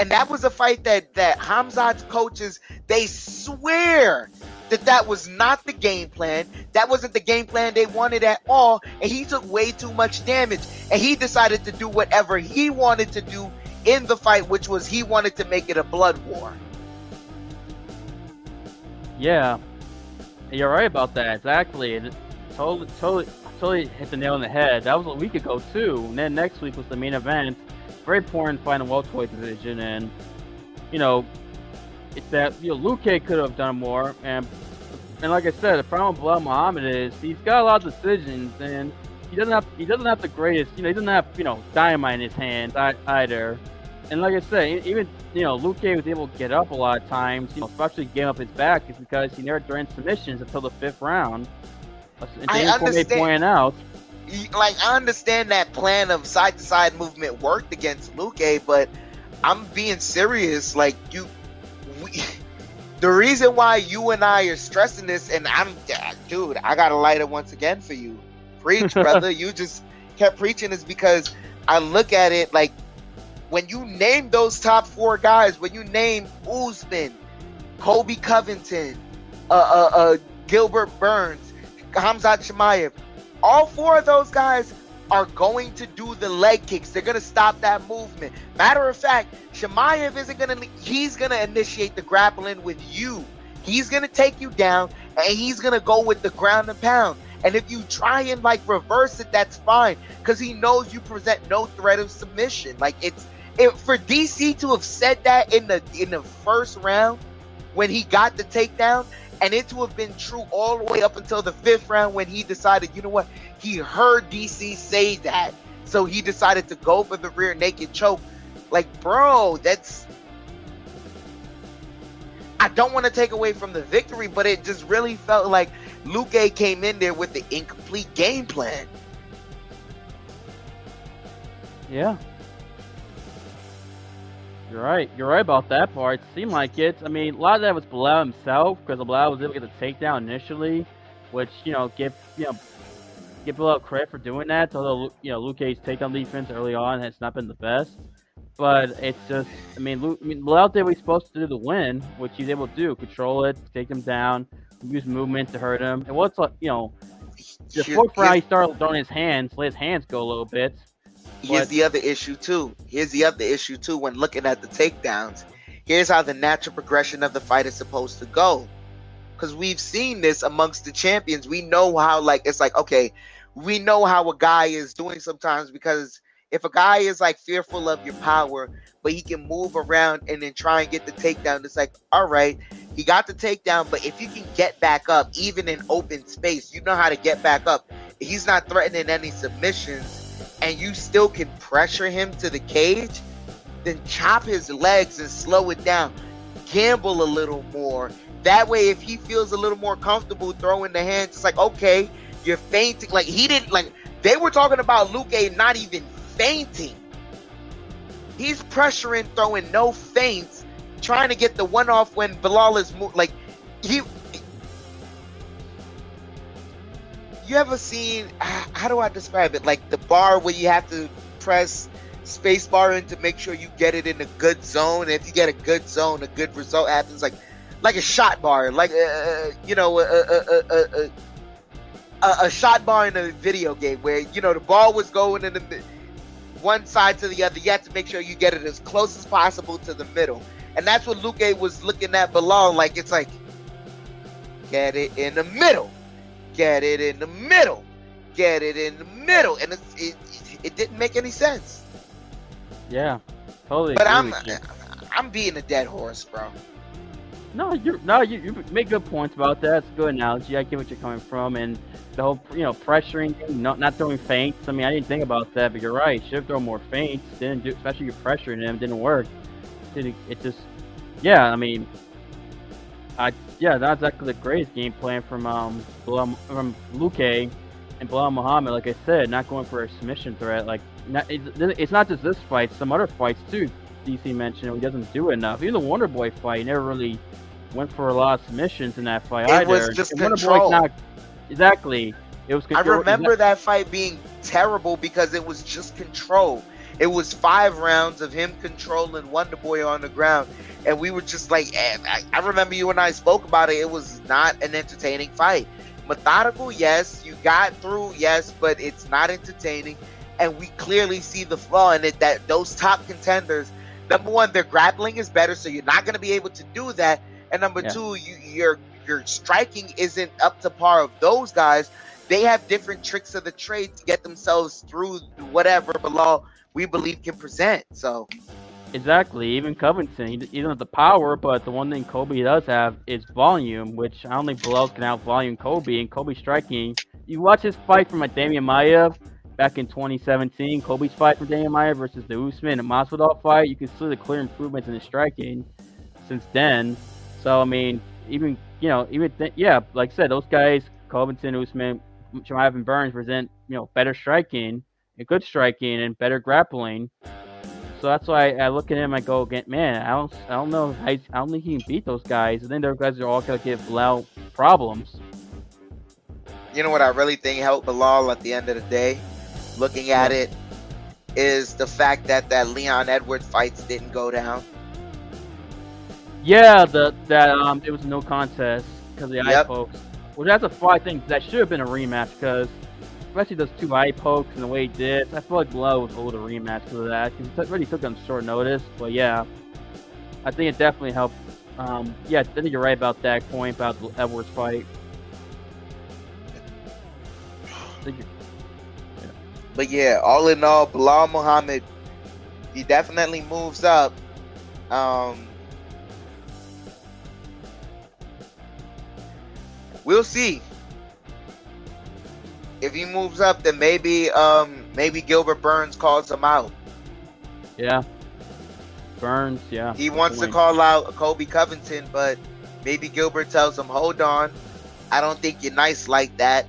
and that was a fight that that Hamzat's coaches they swear that that was not the game plan. That wasn't the game plan they wanted at all, and he took way too much damage, and he decided to do whatever he wanted to do in the fight, which was he wanted to make it a blood war. Yeah, you're right about that. Exactly. Totally, totally, totally hit the nail on the head. That was a week ago too. And then next week was the main event. Very important the welterweight division, and you know, it's that you know Luke could have done more. And and like I said, the problem with Belal Muhammad is he's got a lot of decisions, and he doesn't have he doesn't have the greatest. You know, he doesn't have you know dynamite in his hands either. And like I said, even you know, Luke was able to get up a lot of times, you know, especially getting up his back, is because he never threw submissions until the fifth round. And I understand. pointing out, like I understand that plan of side to side movement worked against Luke, but I'm being serious. Like you, we, the reason why you and I are stressing this, and I'm, dude, I got to light it once again for you. Preach, brother. you just kept preaching is because I look at it like when you name those top four guys, when you name Usman, Colby Covington, uh, uh, uh, Gilbert Burns, Hamzat Chimaev, all four of those guys are going to do the leg kicks. They're gonna stop that movement. Matter of fact, Chimaev isn't gonna. He's gonna initiate the grappling with you. He's gonna take you down, and he's gonna go with the ground and pound. And if you try and like reverse it, that's fine, because he knows you present no threat of submission. Like it's it, for DC to have said that in the in the first round when he got the takedown, and it to have been true all the way up until the fifth round when he decided, you know what, he heard DC say that, so he decided to go for the rear naked choke. Like, bro, that's. I don't want to take away from the victory, but it just really felt like Luke came in there with the incomplete game plan. yeah. You're right. You're right about that part. Seemed like it. I mean, a lot of that was Belal himself because Belal was able to get the takedown initially, which you know give you know give Belal credit for doing that. Although you know Luke Cage's takedown defense early on has not been the best, but it's just I mean, Luke, I mean what he's supposed to do the win, which he's able to do: control it, take him down, use movement to hurt him. And what's like you know the Here- fourth round, he here's- started throwing his hands, let his hands go a little bit. Here's But- the other issue too. Here's the other issue too. When looking at the takedowns, here's how the natural progression of the fight is supposed to go. Because we've seen this amongst the champions. We know how like it's like okay, we know how a guy is doing sometimes because if a guy is like fearful of your power, but he can move around and then try and get the takedown, it's like all right, he got the takedown, but if you can get back up, even in open space, you know how to get back up. He's not threatening any submissions and you still can pressure him to the cage, then chop his legs and slow it down. Gamble a little more. That way, if he feels a little more comfortable throwing the hands, it's like, okay, you're fainting. Like, he didn't, like, they were talking about Luque not even fainting. He's pressuring, throwing no feints, trying to get the one off when Belal is, mo- like, he, you ever seen how do I describe it? Like the bar where you have to press space bar in to make sure you get it in a good zone. And if you get a good zone, a good result happens. Like like a shot bar, like uh, you know a a, a, a, a, shot bar in a video game where you know the ball was going in the one side to the other. You have to make sure you get it as close as possible to the middle. And that's what Luke was looking at below. like. It's like get it in the middle get it in the middle, get it in the middle, and it's, it, it it didn't make any sense. Yeah, totally. But I'm. I'm being a dead horse, bro. No, you no, you, you make good points about that. It's a good analogy. I get what you're coming from, and the whole you know pressuring, not not throwing feints. I mean, I didn't think about that, but you're right. Should have thrown more feints. Didn't do, especially you're pressuring him. Didn't work. Didn't it just? Yeah, I mean, I yeah, that's exactly the greatest game plan from um from Luque. and Belal Muhammad, like I said, not going for a submission threat. Like, not, it's, it's not just this fight; some other fights too. DC mentioned he doesn't do enough. Even the Wonder Boy fight, he never really went for a lot of submissions in that fight It either. was just And control. not exactly. It was. I control- remember that fight being terrible because it was just control. It was five rounds of him controlling Wonder Boy on the ground, and we were just like, eh, I, I remember you and I spoke about it. It was not an entertaining fight. Methodical, yes. You got through, yes, but it's not entertaining, and we clearly see the flaw in it. That those top contenders, number one, their grappling is better, so you're not going to be able to do that, and number Yeah. two, you, your your striking isn't up to par of those guys they have different tricks of the trade to get themselves through whatever Belal we believe can present. So Exactly. Even Covington, he, doesn't have the power, but the one thing Colby does have is volume, which I don't think Belal can out volume Colby. And Colby striking, you watch his fight from like Damian Maia back in 2017, Colby's fight from Damian Maia versus the Usman and Masvidal fight, you can see the clear improvements in his striking since then. So I mean, even you know, even th- yeah, like I said, those guys, Covington, Usman, Chimaev, and Burns present you know better striking, and good striking, and better grappling. So that's why I look at him. I go, man, I don't, I don't know, he's, I don't think he can beat those guys. And then those guys are all gonna give Belal problems. you know what I really think helped Belal at the end of the day, looking at it, is the fact that that Leon Edwards fights didn't go down. Yeah, the that um, it was no contest because the eye pokes. Well, that's a fight. thing. that should have been a rematch because, especially those two eye pokes and the way he did. I feel like Belal was owed a rematch because of that. Because he really took on short notice. But yeah, I think it definitely helped. Um, yeah, I think you're right about that point about the Edwards fight. But yeah, all in all, Belal Muhammad, he definitely moves up. Um, we'll see. If he moves up, then maybe um maybe Gilbert Burns calls him out. Yeah. Burns, yeah. He wants to call out Colby Covington, but maybe Gilbert tells him, "Hold on, I don't think you're nice like that.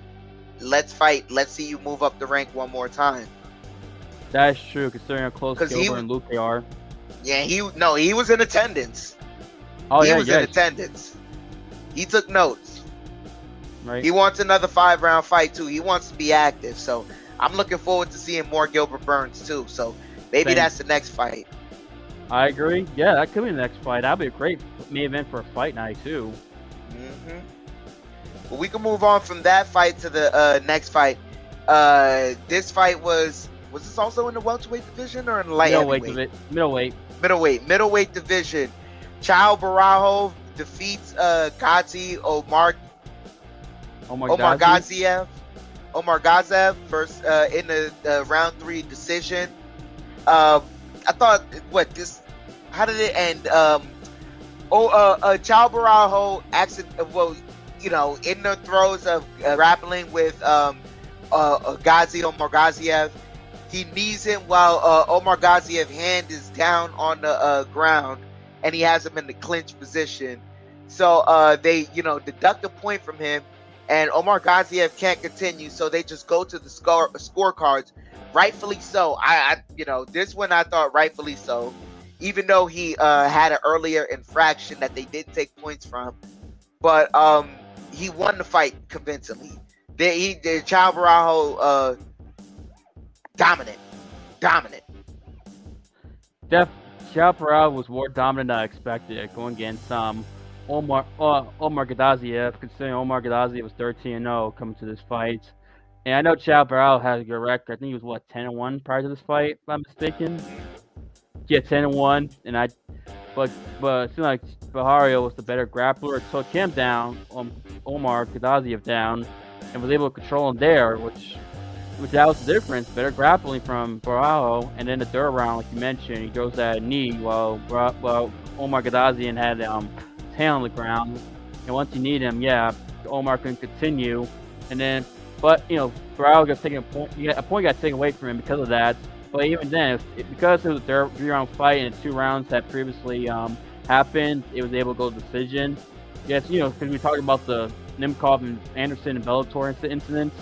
Let's fight. Let's see you move up the rank one more time." That's true, considering how close he Gilbert was- and Luke are. Yeah, he no, he was in attendance. Oh he yeah, was yeah, in attendance. He took notes. Right. He wants another five round fight too. He wants to be active. So I'm looking forward to seeing more Gilbert Burns too. So maybe Same. that's the next fight. I agree. Yeah, that could be the next fight. That'd be a great main event for a fight night too. Mm-hmm. Well, we can move on from that fight to the uh, next fight. Uh, this fight was was this also in the welterweight division or in the light middleweight, divi- middleweight. middleweight, middleweight division. Caio Borralho defeats uh Ghazi Omar Omar, Omargadzhiev. Omar Gazev first uh, in the, the round three decision. Um, I thought what this how did it end? Um, oh, uh, uh, Caio Borralho accident. Well, you know, in the throes of uh, grappling with um, uh, uh, Ghazi Omargadzhiev, he knees him while uh, Omargadzhiev hand is down on the uh, ground, and he has him in the clinch position. So uh, they, you know, deduct a point from him, and Omargadzhiev can't continue. So they just go to the score scorecards, rightfully so. I, I, you know, this one I thought rightfully so, even though he uh, had an earlier infraction that they did take points from, but um, he won the fight convincingly. They, he, the Caio Borralho, uh, dominant, dominant. Def Chaparral was more dominant than I expected, going against um Omar uh, Omargadzhiev, considering Omargadzhiev was 13 and 0 coming to this fight. And I know Chaparral has a good record. I think he was what 10 and 1 prior to this fight, if I'm mistaken. Yeah, 10 and 1, and I but but it seemed like Bahario was the better grappler, took him down, um, Omargadzhiev down, and was able to control him there, which which that was the difference. Better grappling from Barao, and then the third round, like you mentioned, he goes that knee while while Omar Gadazian had um on the ground, and once you need him, yeah, Omar can continue, and then but you know Barao got taken a point, a point got taken away from him because of that. But even then, because it was a third three round fight and two rounds had previously um happened, it was able to go to decision. Yes, you know, because we talked about the Nemkov and Anderson and Bellator inc- incidents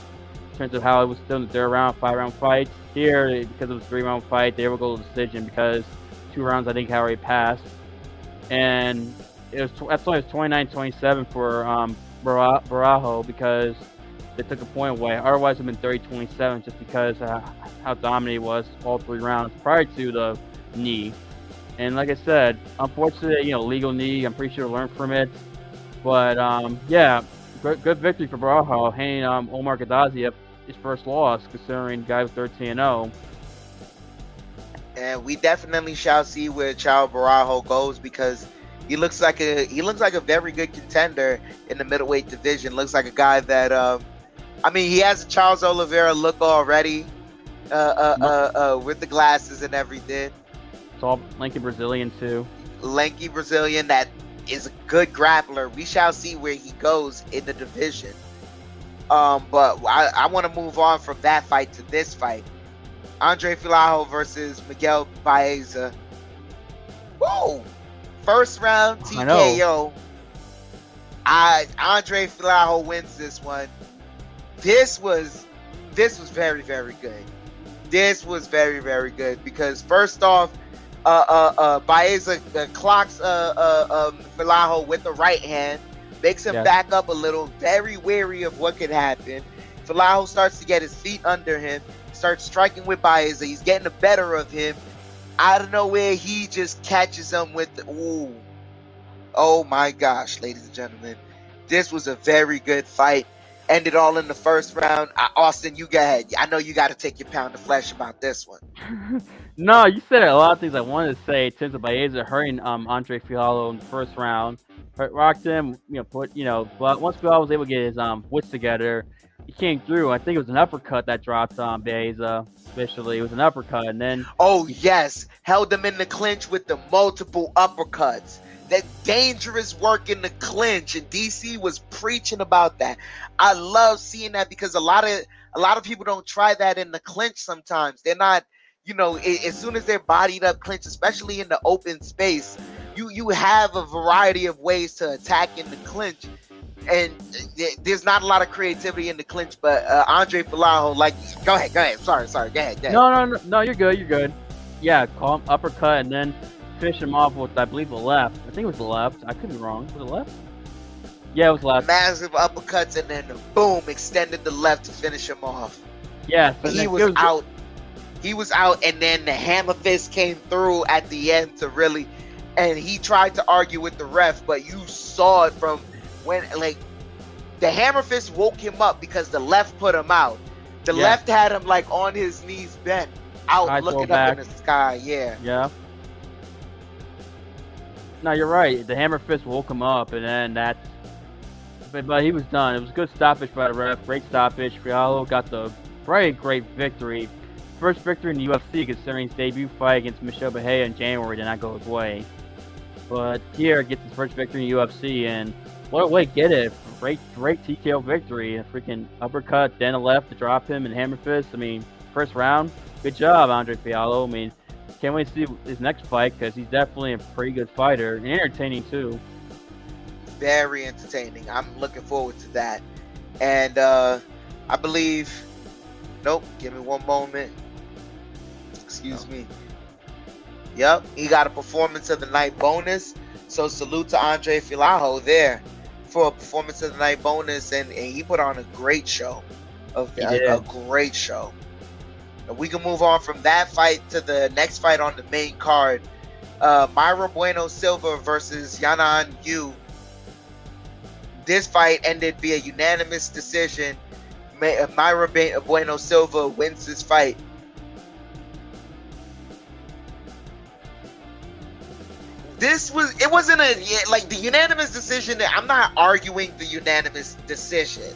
in terms of how it was still in the third round, five round fights. Here, because it was a three round fight, they were going to decision because two rounds I think had already passed, and it was that's why it was 29-27 for um, Borralho because they took a point away. Otherwise, it would have been 30-27 just because uh, how dominant he was all three rounds prior to the knee. And like I said, unfortunately, you know, legal knee. I'm pretty sure learned from it. But um, yeah, good, good victory for Borralho, handing um, Omar Gadazi his first loss, considering guy was 13 and 0. And we definitely shall see where Caio Borralho goes because he looks like a he looks like a very good contender in the middleweight division. Looks like a guy that um, I mean, he has a Charles Oliveira look already, uh, uh, uh, uh, with the glasses and everything. It's all lanky Brazilian too. Lanky Brazilian that is a good grappler. We shall see where he goes in the division. Um, but I, I want to move on from that fight to this fight. Andre Fialho versus Miguel Baeza. Whoa! First round TKO. I, I Andre Fialho wins this one. This was this was very very good. This was very very good because first off, uh, uh, uh, Baeza uh, clocks uh, uh, um, Fialho with the right hand, makes him yeah. back up a little, very wary of what could happen. Fialho starts to get his feet under him, starts striking with Baeza. He's getting the better of him. Out of nowhere, he just catches him with the, ooh. Oh my gosh, ladies and gentlemen. This was a very good fight. Ended all in the first round. Austin, you got. I know you got to take your pound of flesh about this one. no, you said a lot of things I wanted to say. Of Baeza hurting um, Andre Fialho in the first round, hurt, rocked him. You know, put you know, but once Fialho was able to get his um wits together, he came through. I think it was an uppercut that dropped um, on Baeza. Officially, it was an uppercut, and then oh yes, held him in the clinch with the multiple uppercuts that dangerous work in the clinch and DC was preaching about that. I love seeing that because a lot of a lot of people don't try that in the clinch sometimes. They're not, you know, as soon as they're bodied up clinch, especially in the open space, you you have a variety of ways to attack in the clinch. And there's not a lot of creativity in the clinch, but uh, Andre Fialho, like, go ahead, go ahead. Sorry, sorry, go ahead, go ahead. No, no, no, no, you're good, you're good. Yeah, call him uppercut, and then finish him off with, I believe, the left. I think it was the left. I could be wrong. Was it left? Yeah, it was left. Massive uppercuts and then boom, extended the left to finish him off. Yeah, so he was, was out. He was out, and then the hammer fist came through at the end to really, and he tried to argue with the ref, but you saw it from when like the hammer fist woke him up because the left put him out. The yeah. left had him like on his knees bent, out Eyes looking up in the sky. Yeah. Yeah. No, you're right. The hammer fist woke him up, and then that. But, but he was done. It was a good stoppage by the ref. Great stoppage. Fialho got the very great victory. First victory in the UFC considering his debut fight against Michelle Bahia in January did not go his way. But here gets his first victory in the UFC, and what a way to get it! Great, great TKO victory. A freaking uppercut, then a left to drop him, and hammer fist. I mean, first round, good job, Andre Fialho. I mean, can't wait to see his next fight because he's definitely a pretty good fighter and entertaining too. Very entertaining. I'm looking forward to that. And uh, I believe. Nope. Give me one moment. Excuse me. Yep, he got a performance of the night bonus. So salute to Andre Fialho there for a performance of the night bonus, and, and he put on a great show. Of a, a great show And we can move on from that fight to the next fight on the main card. Uh, Mayra Bueno Silva versus Yanan Wu. This fight ended via unanimous decision. Mayra Bueno Silva wins this fight. This was it wasn't a like the unanimous decision. that I'm not arguing the unanimous decision.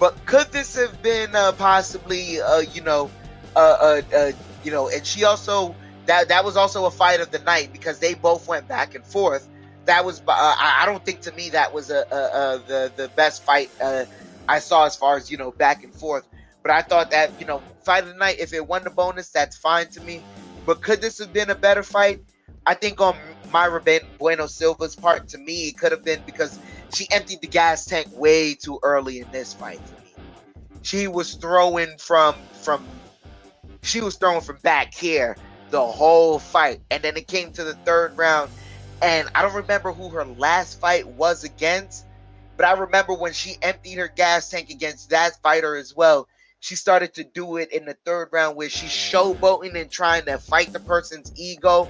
But could this have been uh, possibly, uh, you know, uh, uh, uh, you know, and she also that that was also a fight of the night because they both went back and forth. That was, uh, I don't think to me that was a, a, a the the best fight uh, I saw as far as you know back and forth. But I thought that you know fight of the night, if it won the bonus, that's fine to me. But could this have been a better fight? I think on Mayra Bueno Silva's part, to me, it could have been because she emptied the gas tank way too early in this fight for me. she was throwing from from she was throwing from back here the whole fight. And then it came to the third round. And I don't remember who her last fight was against, but I remember when she emptied her gas tank against that fighter as well. She started to do it in the third round where she's showboating and trying to fight the person's ego.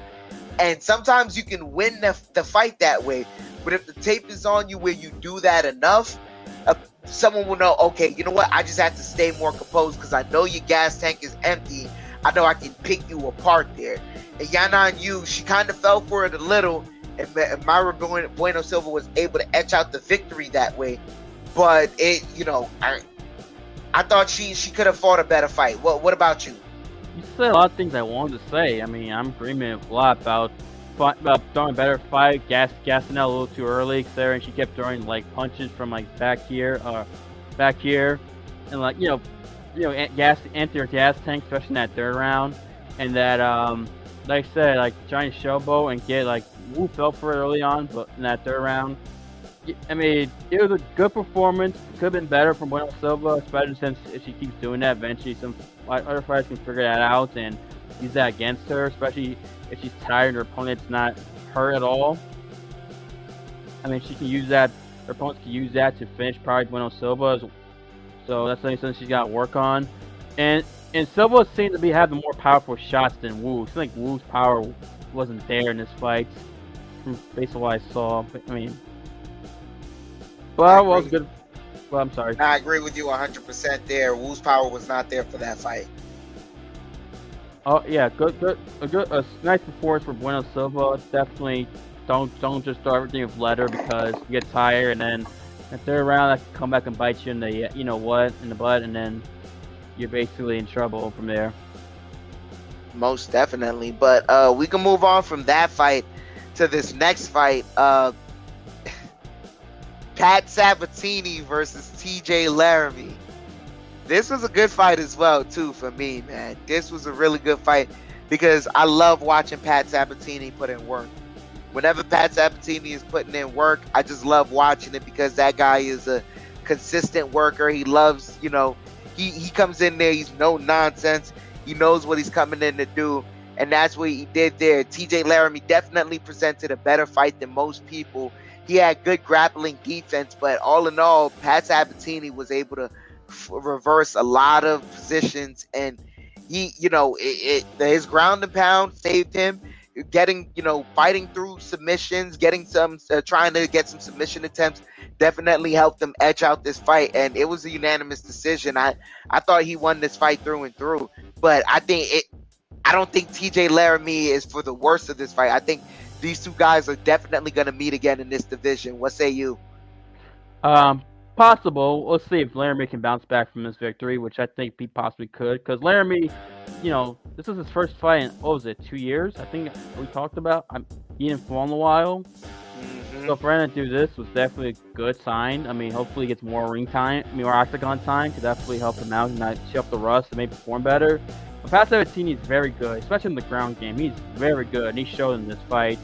And sometimes you can win the, the fight that way. But if the tape is on you where you do that enough, uh, someone will know, okay, you know what? I just have to stay more composed because I know your gas tank is empty. I know I can pick you apart there. And Yanan Wu, she kind of fell for it a little. And Mayra Bueno Silva was able to etch out the victory that way. But it, you know, I, I thought she she could have fought a better fight. What what about you? You said a lot of things I wanted to say. I mean, I'm agreeing a lot about about throwing a better fight, gas gassing out a little too early there, and she kept throwing like punches from like back here, uh, back here, and like you know, you know, gas empty her gas tank, especially in that third round, and that um, like I said, like trying to showboat and get like Wu fell for it early on, but in that third round, I mean, it was a good performance. Could have been better from Bueno Silva, especially since if she keeps doing that, eventually some other fighters can figure that out and use that against her, especially if she's tired and her opponent's not hurt at all. I mean, she can use that. Her opponents can use that to finish probably Bueno Silva. So that's the only something she's got to work on. And and Silva seemed to be having more powerful shots than Wu. I think Wu's power wasn't there in this fight, based on what I saw. I mean, well, was good. Well, I'm sorry. I agree with you 100% there. Wu's power was not there for that fight. Oh yeah, good, good, a good, a nice performance for Bueno Silva. Definitely, don't don't just throw everything with letter because you get tired and then the third round that can come back and bite you in the you know what in the butt and then you're basically in trouble from there. Most definitely, but uh, we can move on from that fight to this next fight. Uh, Pat Sabatini versus TJ Laramie. This was a good fight as well, too, for me, man. This was a really good fight because I love watching Pat Sabatini put in work. Whenever Pat Sabatini is putting in work, I just love watching it because that guy is a consistent worker. He loves, you know, he, he comes in there, he's no nonsense. He knows what he's coming in to do. And that's what he did there. TJ Laramie definitely presented a better fight than most people he had good grappling defense, but all in all, Pat Sabatini was able to f- reverse a lot of positions, and he, you know, it, it, his ground and pound saved him. Getting, you know, fighting through submissions, getting some, uh, trying to get some submission attempts, definitely helped him edge out this fight, and it was a unanimous decision. I, I thought he won this fight through and through, but I think it. I don't think TJ Laramie is for the worst of this fight. I think these two guys are definitely going to meet again in this division. What say you? Um, possible. We'll see if Laramie can bounce back from this victory, which I think he possibly could. Because Laramie, you know, this is his first fight in what was it, two years? I think we talked about. I'm, he didn't fall in a while. Mm-hmm. So for him to do this was definitely a good sign. I mean, hopefully he gets more ring time, more octagon time, could definitely help him out and not up the rust and maybe perform better. But Pat Sabatini is very good, especially in the ground game. He's very good, and he showed in this fight.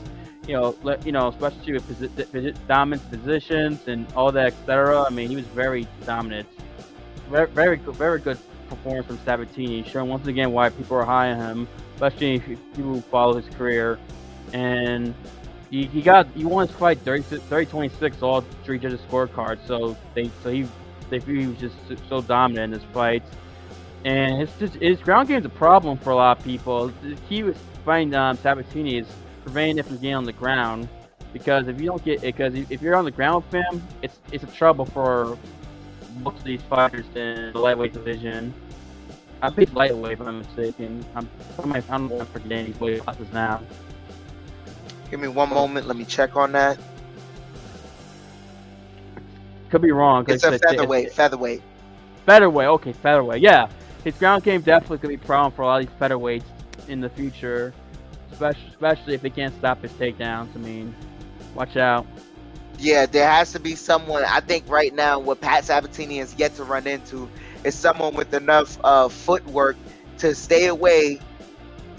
You know, let, you know, especially with posi- dominant positions and all that, etc. I mean, he was very dominant. Very, very good, very good performance from Sabatini, showing once again why people are high on him, especially if who follow his career. And he, he got he won his fight 30, 30 26 all three judges scorecard. So they so he they he was just so dominant in his fights and his just his ground game is a problem for a lot of people. The key with fighting um, Sabatini is preventing him from getting on the ground, because if you don't get because if you're on the ground with him, it's it's a trouble for most of these fighters in the lightweight division. I think lightweight, if I'm mistaken. I'm I don't know forget any weight classes now. Give me one moment. Let me check on that. Could be wrong. It's a featherweight. It's, featherweight. Featherweight. Okay, featherweight. Yeah his ground game definitely could be a problem for a lot of these featherweights in the future, especially, if they can't stop his takedowns. I mean, watch out. Yeah, there has to be someone. I think right now, what Pat Sabatini has yet to run into is someone with enough uh, footwork to stay away,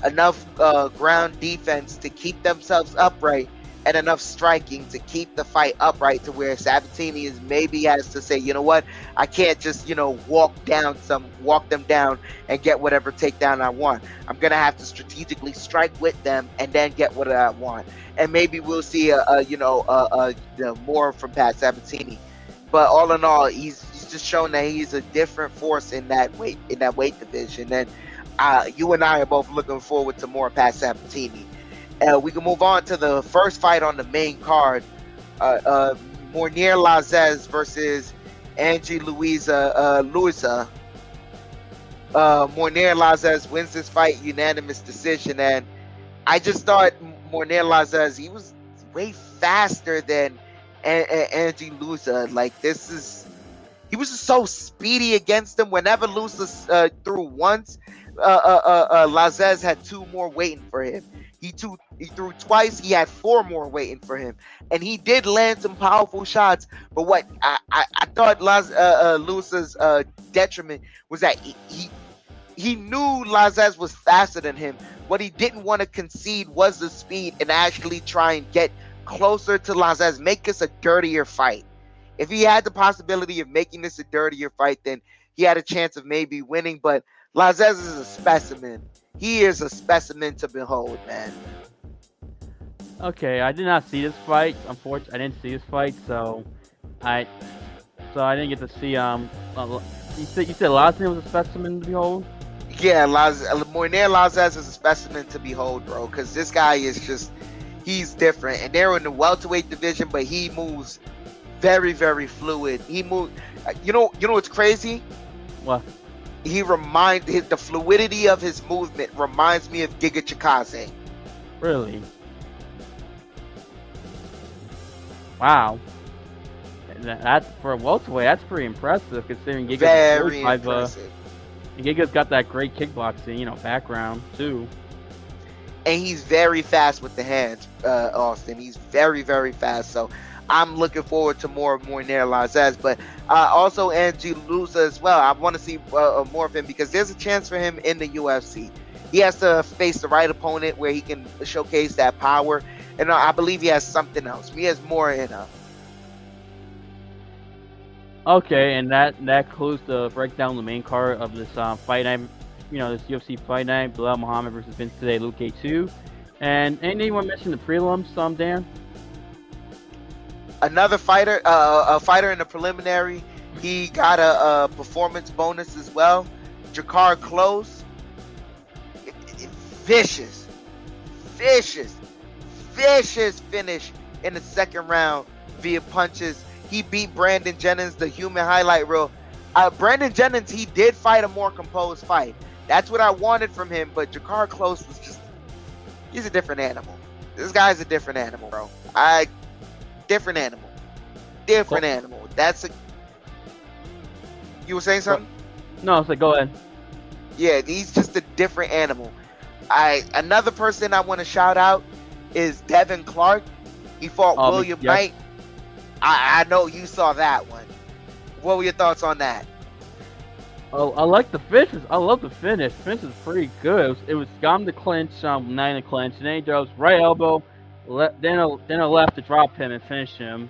enough uh, ground defense to keep themselves upright, and enough striking to keep the fight upright to where Sabatini is maybe has to say, you know what, I can't just, you know, walk down some walk them down and get whatever takedown I want. I'm gonna have to strategically strike with them and then get what I want. And maybe we'll see a, a you know a, a, a more from Pat Sabatini. But all in all, he's, he's just shown that he's a different force in that weight in that weight division. And uh, you and I are both looking forward to more Pat Sabatini. Uh, we can move on to the first fight on the main card. Uh, uh, Mounir Lazzez versus Angie Loosa uh, Loosa. Uh, Mounir Lazzez wins this fight unanimous decision, and I just thought Mounir Lazzez he was way faster than a- a- Angie Loosa. Like this is he was just so speedy against him. Whenever Loosa uh, threw once, uh, uh, uh, uh, Lazzez had two more waiting for him. He two he threw twice. He had four more waiting for him, and he did land some powerful shots. But what I I, I thought Laz, uh, uh, Loosa's uh, detriment was that he, he he knew Lazzez was faster than him. What he didn't want to concede was the speed and actually try and get closer to Lazzez, make this a dirtier fight. If he had the possibility of making this a dirtier fight, then he had a chance of maybe winning. But Lazzez is a specimen. He is a specimen to behold, man. Okay, I did not see this fight. Unfortunately, I didn't see this fight, so I so I didn't get to see um. Uh, you said you said Lazzez was a specimen to behold. Yeah, Laz- Mounir Lazzez is a specimen to behold, bro. Because this guy is just he's different, and they're in the welterweight division, but he moves very, very fluid. He moves. You know, you know what's crazy? What? He remind his, the fluidity of his movement reminds me of Giga Chikadze. Really? Wow. That, that's for a welterweight. That's pretty impressive considering Giga's Very uh, impressive. and Giga's got that great kickboxing, you know, background too. and he's very fast with the hands, uh, Austin. He's very, very fast. So I'm looking forward to more of Mounir Lazzez, but uh, also Angie Loosa as well. I want to see uh, more of him because there's a chance for him in the UFC. He has to face the right opponent where he can showcase that power, and I believe he has something else. He has more in him. Okay, and that that concludes the breakdown the main card of this um, fight night. You know, this UFC fight night: Belal Muhammad versus Vince today, Luke K2. And anyone mention the prelims, um, Dan? Another fighter, uh, a fighter in the preliminary, he got a, a performance bonus as well. Drakkar Klose, vicious, vicious, vicious finish in the second round via punches. He beat Brandon Jenkins, the human highlight reel. Uh, Brandon Jenkins, he did fight a more composed fight. That's what I wanted from him, but Drakkar Klose was just, he's a different animal. This guy's a different animal, bro. I, different animal. Different Cool. animal. That's a, you were saying something? No, so go ahead. Yeah, he's just a different animal. I another person I want to shout out is Devin Clark. He fought Um, William yes. Knight. I, I know you saw that one. What were your thoughts on that? Oh, I like the finishes. I love the finish. Finish is pretty good. It was, it was him to clinch, um, nine to clinch, and then he drops right elbow, le- then a, then a left to drop him and finish him.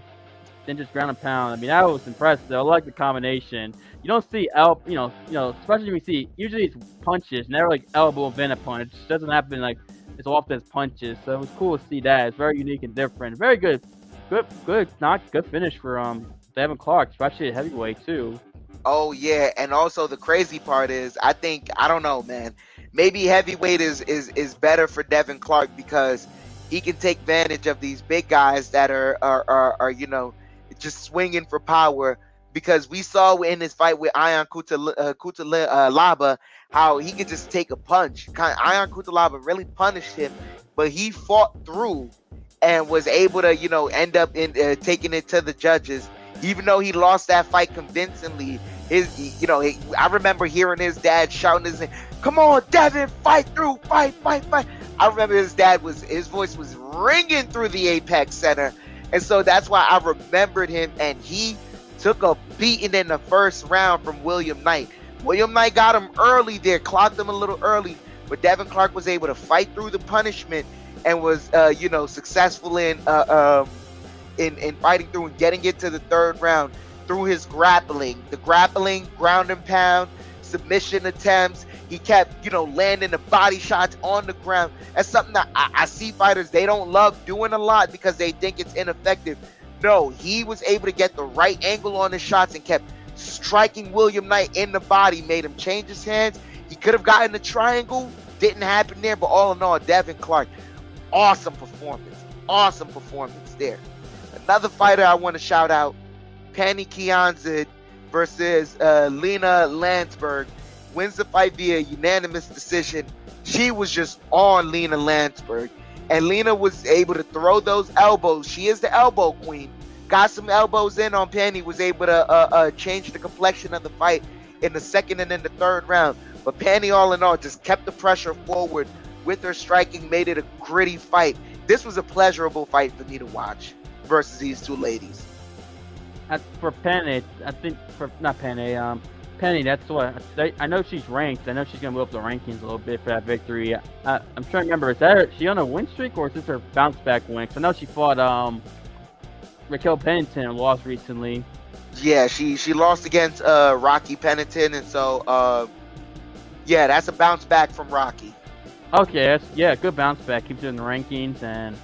Then just ground and pound. I mean, that was impressive. I like the combination. You don't see el, you know, you know, especially when you see usually it's punches, never like elbow a punch. It doesn't happen like as often as punches. So it was cool to see that. It's very unique and different. Very good, good, good, not good finish for um Devin Clark, especially at heavyweight too. Oh yeah, and also the crazy part is I think I don't know, man. Maybe heavyweight is is is better for Devin Clark because he can take advantage of these big guys that are are are, are you know just swinging for power. Because we saw in his fight with Ion Kutal- uh, Cutelaba how he could just take a punch. Ion Cutelaba really punished him, but he fought through and was able to you know end up in uh, taking it to the judges even though he lost that fight convincingly, his you know I remember hearing his dad shouting his name, "Come on, Devin, fight through, fight, fight, fight." I remember his dad was his voice was ringing through the Apex Center, and so that's why I remembered him. And he took a beating in the first round from William Knight. William Knight got him early there, clocked him a little early, but Devin Clark was able to fight through the punishment and was, uh, you know, successful in, uh, um, in in fighting through and getting it to the third round through his grappling, the grappling, ground and pound, submission attempts. He kept, you know, landing the body shots on the ground. That's something that I, I see fighters they don't love doing a lot because they think it's ineffective. No, he was able to get the right angle on his shots and kept striking William Knight in the body, made him change his hands. He could have gotten the triangle, didn't happen there, but all in all, Devin Clark, awesome performance. Awesome performance there. Another fighter I want to shout out, Pannie Kianzad versus uh, Lina Länsberg. Wins the fight via unanimous decision. She was just on Lina Länsberg. And Lina was able to throw those elbows. She is the elbow queen. Got some elbows in on Pannie, was able to uh, uh, change the complexion of the fight in the second and in the third round. But Pannie, all in all, just kept the pressure forward with her striking, made it a gritty fight. This was a pleasurable fight for me to watch versus these two ladies. For Pannie, I think for not Pannie, um, Penny. That's what I, I know. She's ranked. I know she's gonna move up the rankings a little bit for that victory. I, I'm trying to remember. Is that her, she on a win streak or is this her bounce back win? 'Cause I know she fought um Raquel Pennington and lost recently. Yeah, she she lost against uh, Rocky Pennington, and so uh, yeah, that's a bounce back from Rocky. Okay, that's, yeah, good bounce back. Keeps her in the rankings and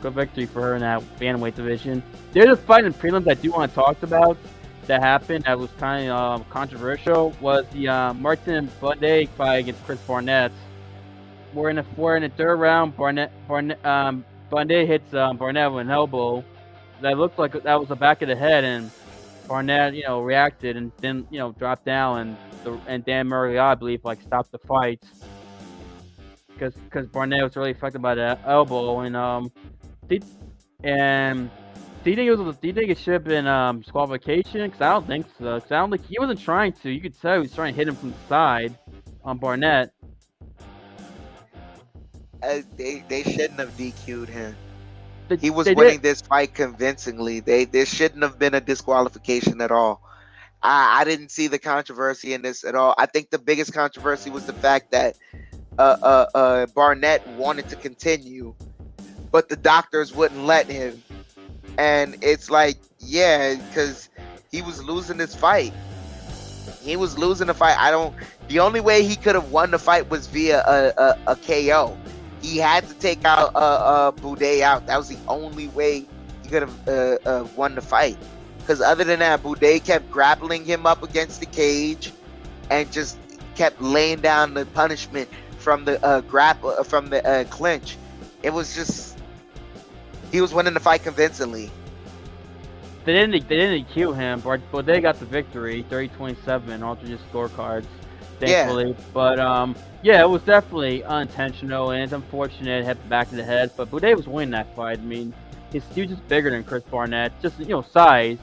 good victory for her in that bantamweight division. There's a fight in prelims I do want to talk about that happened that was kind of um, controversial was the uh, Martin Buday fight against Chris Barnett. We're in the we're in the third round. Barnett Barnett um, Buday hits um, Barnett with an elbow that looked like that was the back of the head, and Barnett you know reacted and then you know dropped down, and the, and Dan Murray I believe like stopped the fight because because Barnett was really affected by the elbow, and um, and do you think it was? Do you think it should have been um, disqualification? Because I don't think so. Cause I don't think he wasn't trying to. You could tell he was trying to hit him from the side on Barnett. Uh, they they shouldn't have DQ'd him. They- He was winning did- this fight convincingly. They there shouldn't have been a disqualification at all. I, I didn't see the controversy in this at all. I think the biggest controversy was the fact that uh, uh, uh, Barnett wanted to continue, but the doctors wouldn't let him. And it's like, yeah, because he was losing this fight. He was losing the fight. I don't. The only way he could have won the fight was via a, a, a KO. He had to take out uh, uh, Buday out. That was the only way he could have uh, uh, won the fight. Because other than that, Buday kept grappling him up against the cage, and just kept laying down the punishment from the uh, grapple uh, from the uh, clinch. It was just he was winning the fight convincingly. They didn't. They didn't kill him, but but they got the victory, 30-27, alternate scorecards, Yeah. thankfully. But um, yeah, it was definitely unintentional, and it's unfortunate it hit the back of the head. But Buday was winning that fight. I mean, he's he was just bigger than Chris Barnett, just you know size.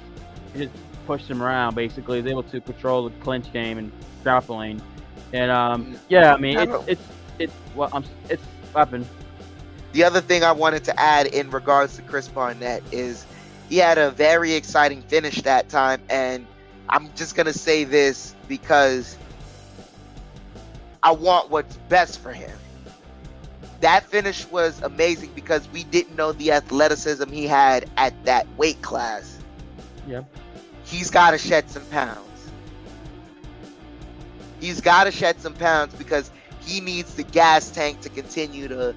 He just pushed him around. Basically, he was able to control the clinch game and grappling. And um, yeah, I mean, it's it's it's well, I'm it's happened. The other thing I wanted to add in regards to Chris Barnett is he had a very exciting finish that time, and I'm just gonna say this because I want what's best for him. That finish was amazing because we didn't know the athleticism he had at that weight class. Yeah. He's got to shed some pounds. He's got to shed some pounds because he needs the gas tank to continue to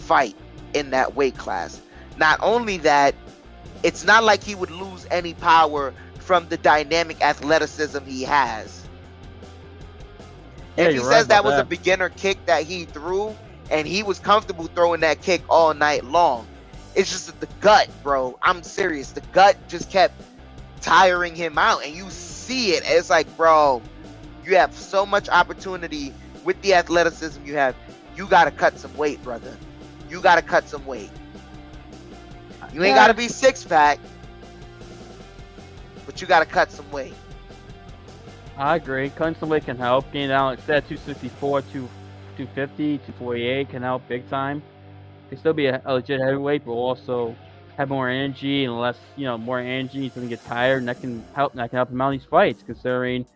fight in that weight class. Not only that, it's not like he would lose any power from the dynamic athleticism he has. Yeah, if he says right that was a beginner kick that he threw and he was comfortable throwing that kick all night long, it's just that the gut, bro. I'm serious. The gut just kept tiring him out, and you see it. It's like, bro, you have so much opportunity with the athleticism you have. You got to cut some weight, brother. You got to cut some weight. You ain't Yeah. got to be six pack, but you got to cut some weight. I agree. Cutting some weight can help. Getting down, like said, 264, 2, 250, 248 can help big time. Can still be a, a legit heavyweight, but also have more energy and less, you know, more energy. He doesn't get tired, and that can help. That can help him out in these fights. Considering,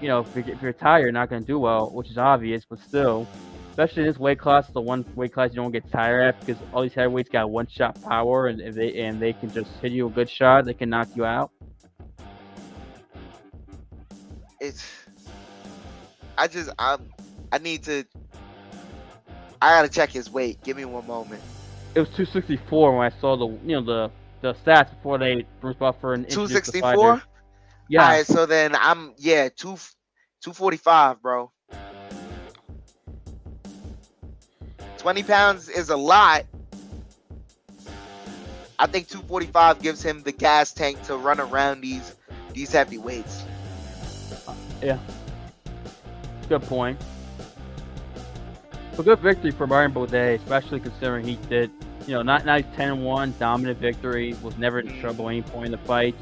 you know, if you're, if you're tired, you're not going to do well, which is obvious. But still, especially this weight class, the one weight class you don't get tired at because all these heavyweights got one shot power, and if they and they can just hit you a good shot, they can knock you out. It's. I just I I need to. I gotta check his weight. Give me one moment. It was 264 when I saw the you know the the stats before they Bruce Buffer and Two introduced the sixty fighters. four. Yeah, All right, so then I'm yeah two two forty five, bro. Twenty pounds is a lot. I think two forty five gives him the gas tank to run around these these heavy weights. Yeah. Good point. A good victory for Byron Buday, especially considering he did, you know, not nice 10 1, dominant victory, was never in trouble at any point in the fight.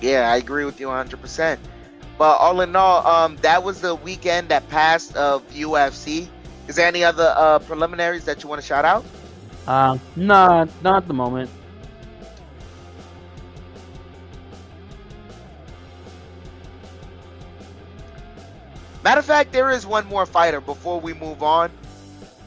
Yeah, I agree with you 100%. But all in all, um, that was the weekend that passed of UFC. Is there any other uh, preliminaries that you want to shout out? Uh, nah, not at the moment. Matter of fact, there is one more fighter before we move on.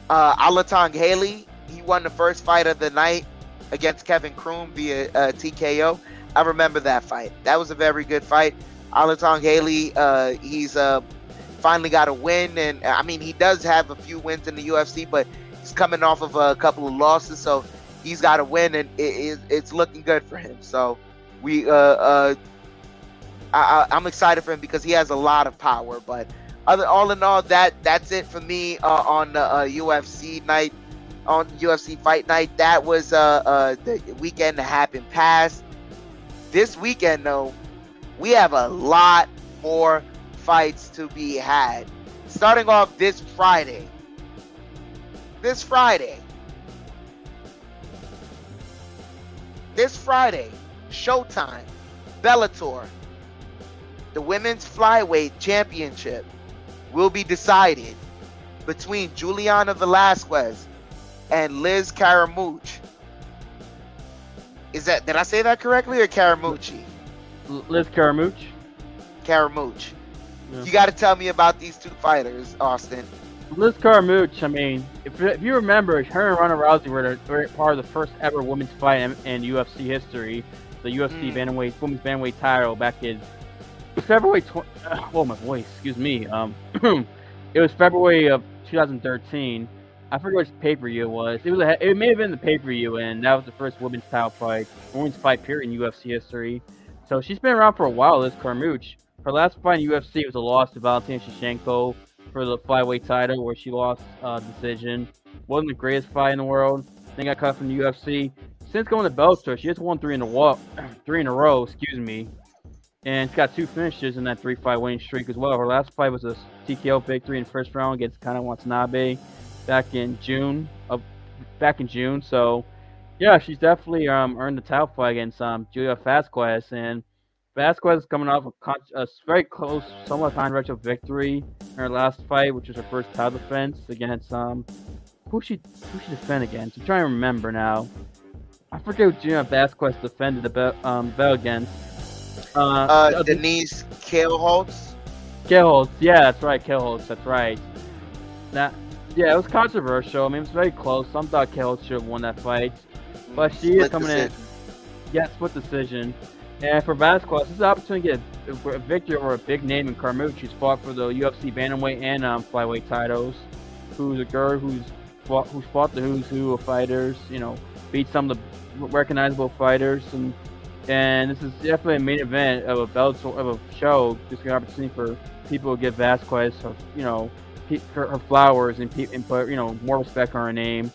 Uh, Alatengheili, he won the first fight of the night against Kevin Croom via uh, TKO. I remember that fight. That was a very good fight. Alatengheili, uh, he's uh, finally got a win, and I mean he does have a few wins in the UFC, but he's coming off of a couple of losses, so he's got a win, and it, it, it's looking good for him. So we, uh, uh, I, I'm excited for him because he has a lot of power, but other all in all that that's it for me uh, on the uh, UFC night on UFC fight night that was uh, uh the weekend that happened past this weekend though we have a lot more fights to be had starting off this Friday this Friday this Friday Showtime Bellator the women's flyweight championship will be decided between Juliana Velasquez and Liz Caramucci. Is that did I say that correctly or Caramucci? Liz Caramucci. Caramucci. Yeah. You got to tell me about these two fighters, Austin. Liz Caramucci, I mean, if, if you remember, her and Ronda Rousey were, were part of the first ever women's fight in, in UFC history, the UFC Mm. bantamweight women's bantamweight title back in February. Tw- uh, oh my voice, excuse me. Um, it was February of 2013. I forget which pay per view it was. It was a, it may have been the pay per view, and that was the first women's title fight, women's fight period in UFC history. So she's been around for a while. this Carmouche. Her last fight in UFC was a loss to Valentina Shevchenko for the flyweight title, where she lost uh, decision. wasn't the greatest fight in the world. Then got cut from the UFC. Since going to Bellator, she just won three in a row. Three in a row, excuse me. And she's got two finishes in that three-fight winning streak as well. Her last fight was a TKO victory in the first round against Kana Watanabe back in June of back in June. So yeah, she's definitely um, earned the title fight against um, Julia Vasquez, and Vasquez is coming off a, con- a very close, somewhat controversial victory in her last fight, which was her first title defense against um, who she who she defend against? I'm trying to remember now. I forget who Julia Vasquez defended the belt um, against. Uh, Uh, uh, Denise Kielholtz. Kielholtz, yeah, that's right, Kielholtz, that's right. That, yeah, it was controversial. I mean, it was very close. Some thought Kielholtz should have won that fight. But she is coming in. Yes, split decision. And for Vasquez, this is an opportunity to get a, a victory over a big name in Carmouche. She's fought for the UFC bantamweight and um, flyweight titles. Who's a girl who's fought, who's fought the who's who of fighters. You know, beat some of the recognizable fighters, and and this is definitely a main event of a belt of a show. Just an opportunity for people to give Vasquez, her, you know, her, her flowers and, pe- and put you know more respect on her name.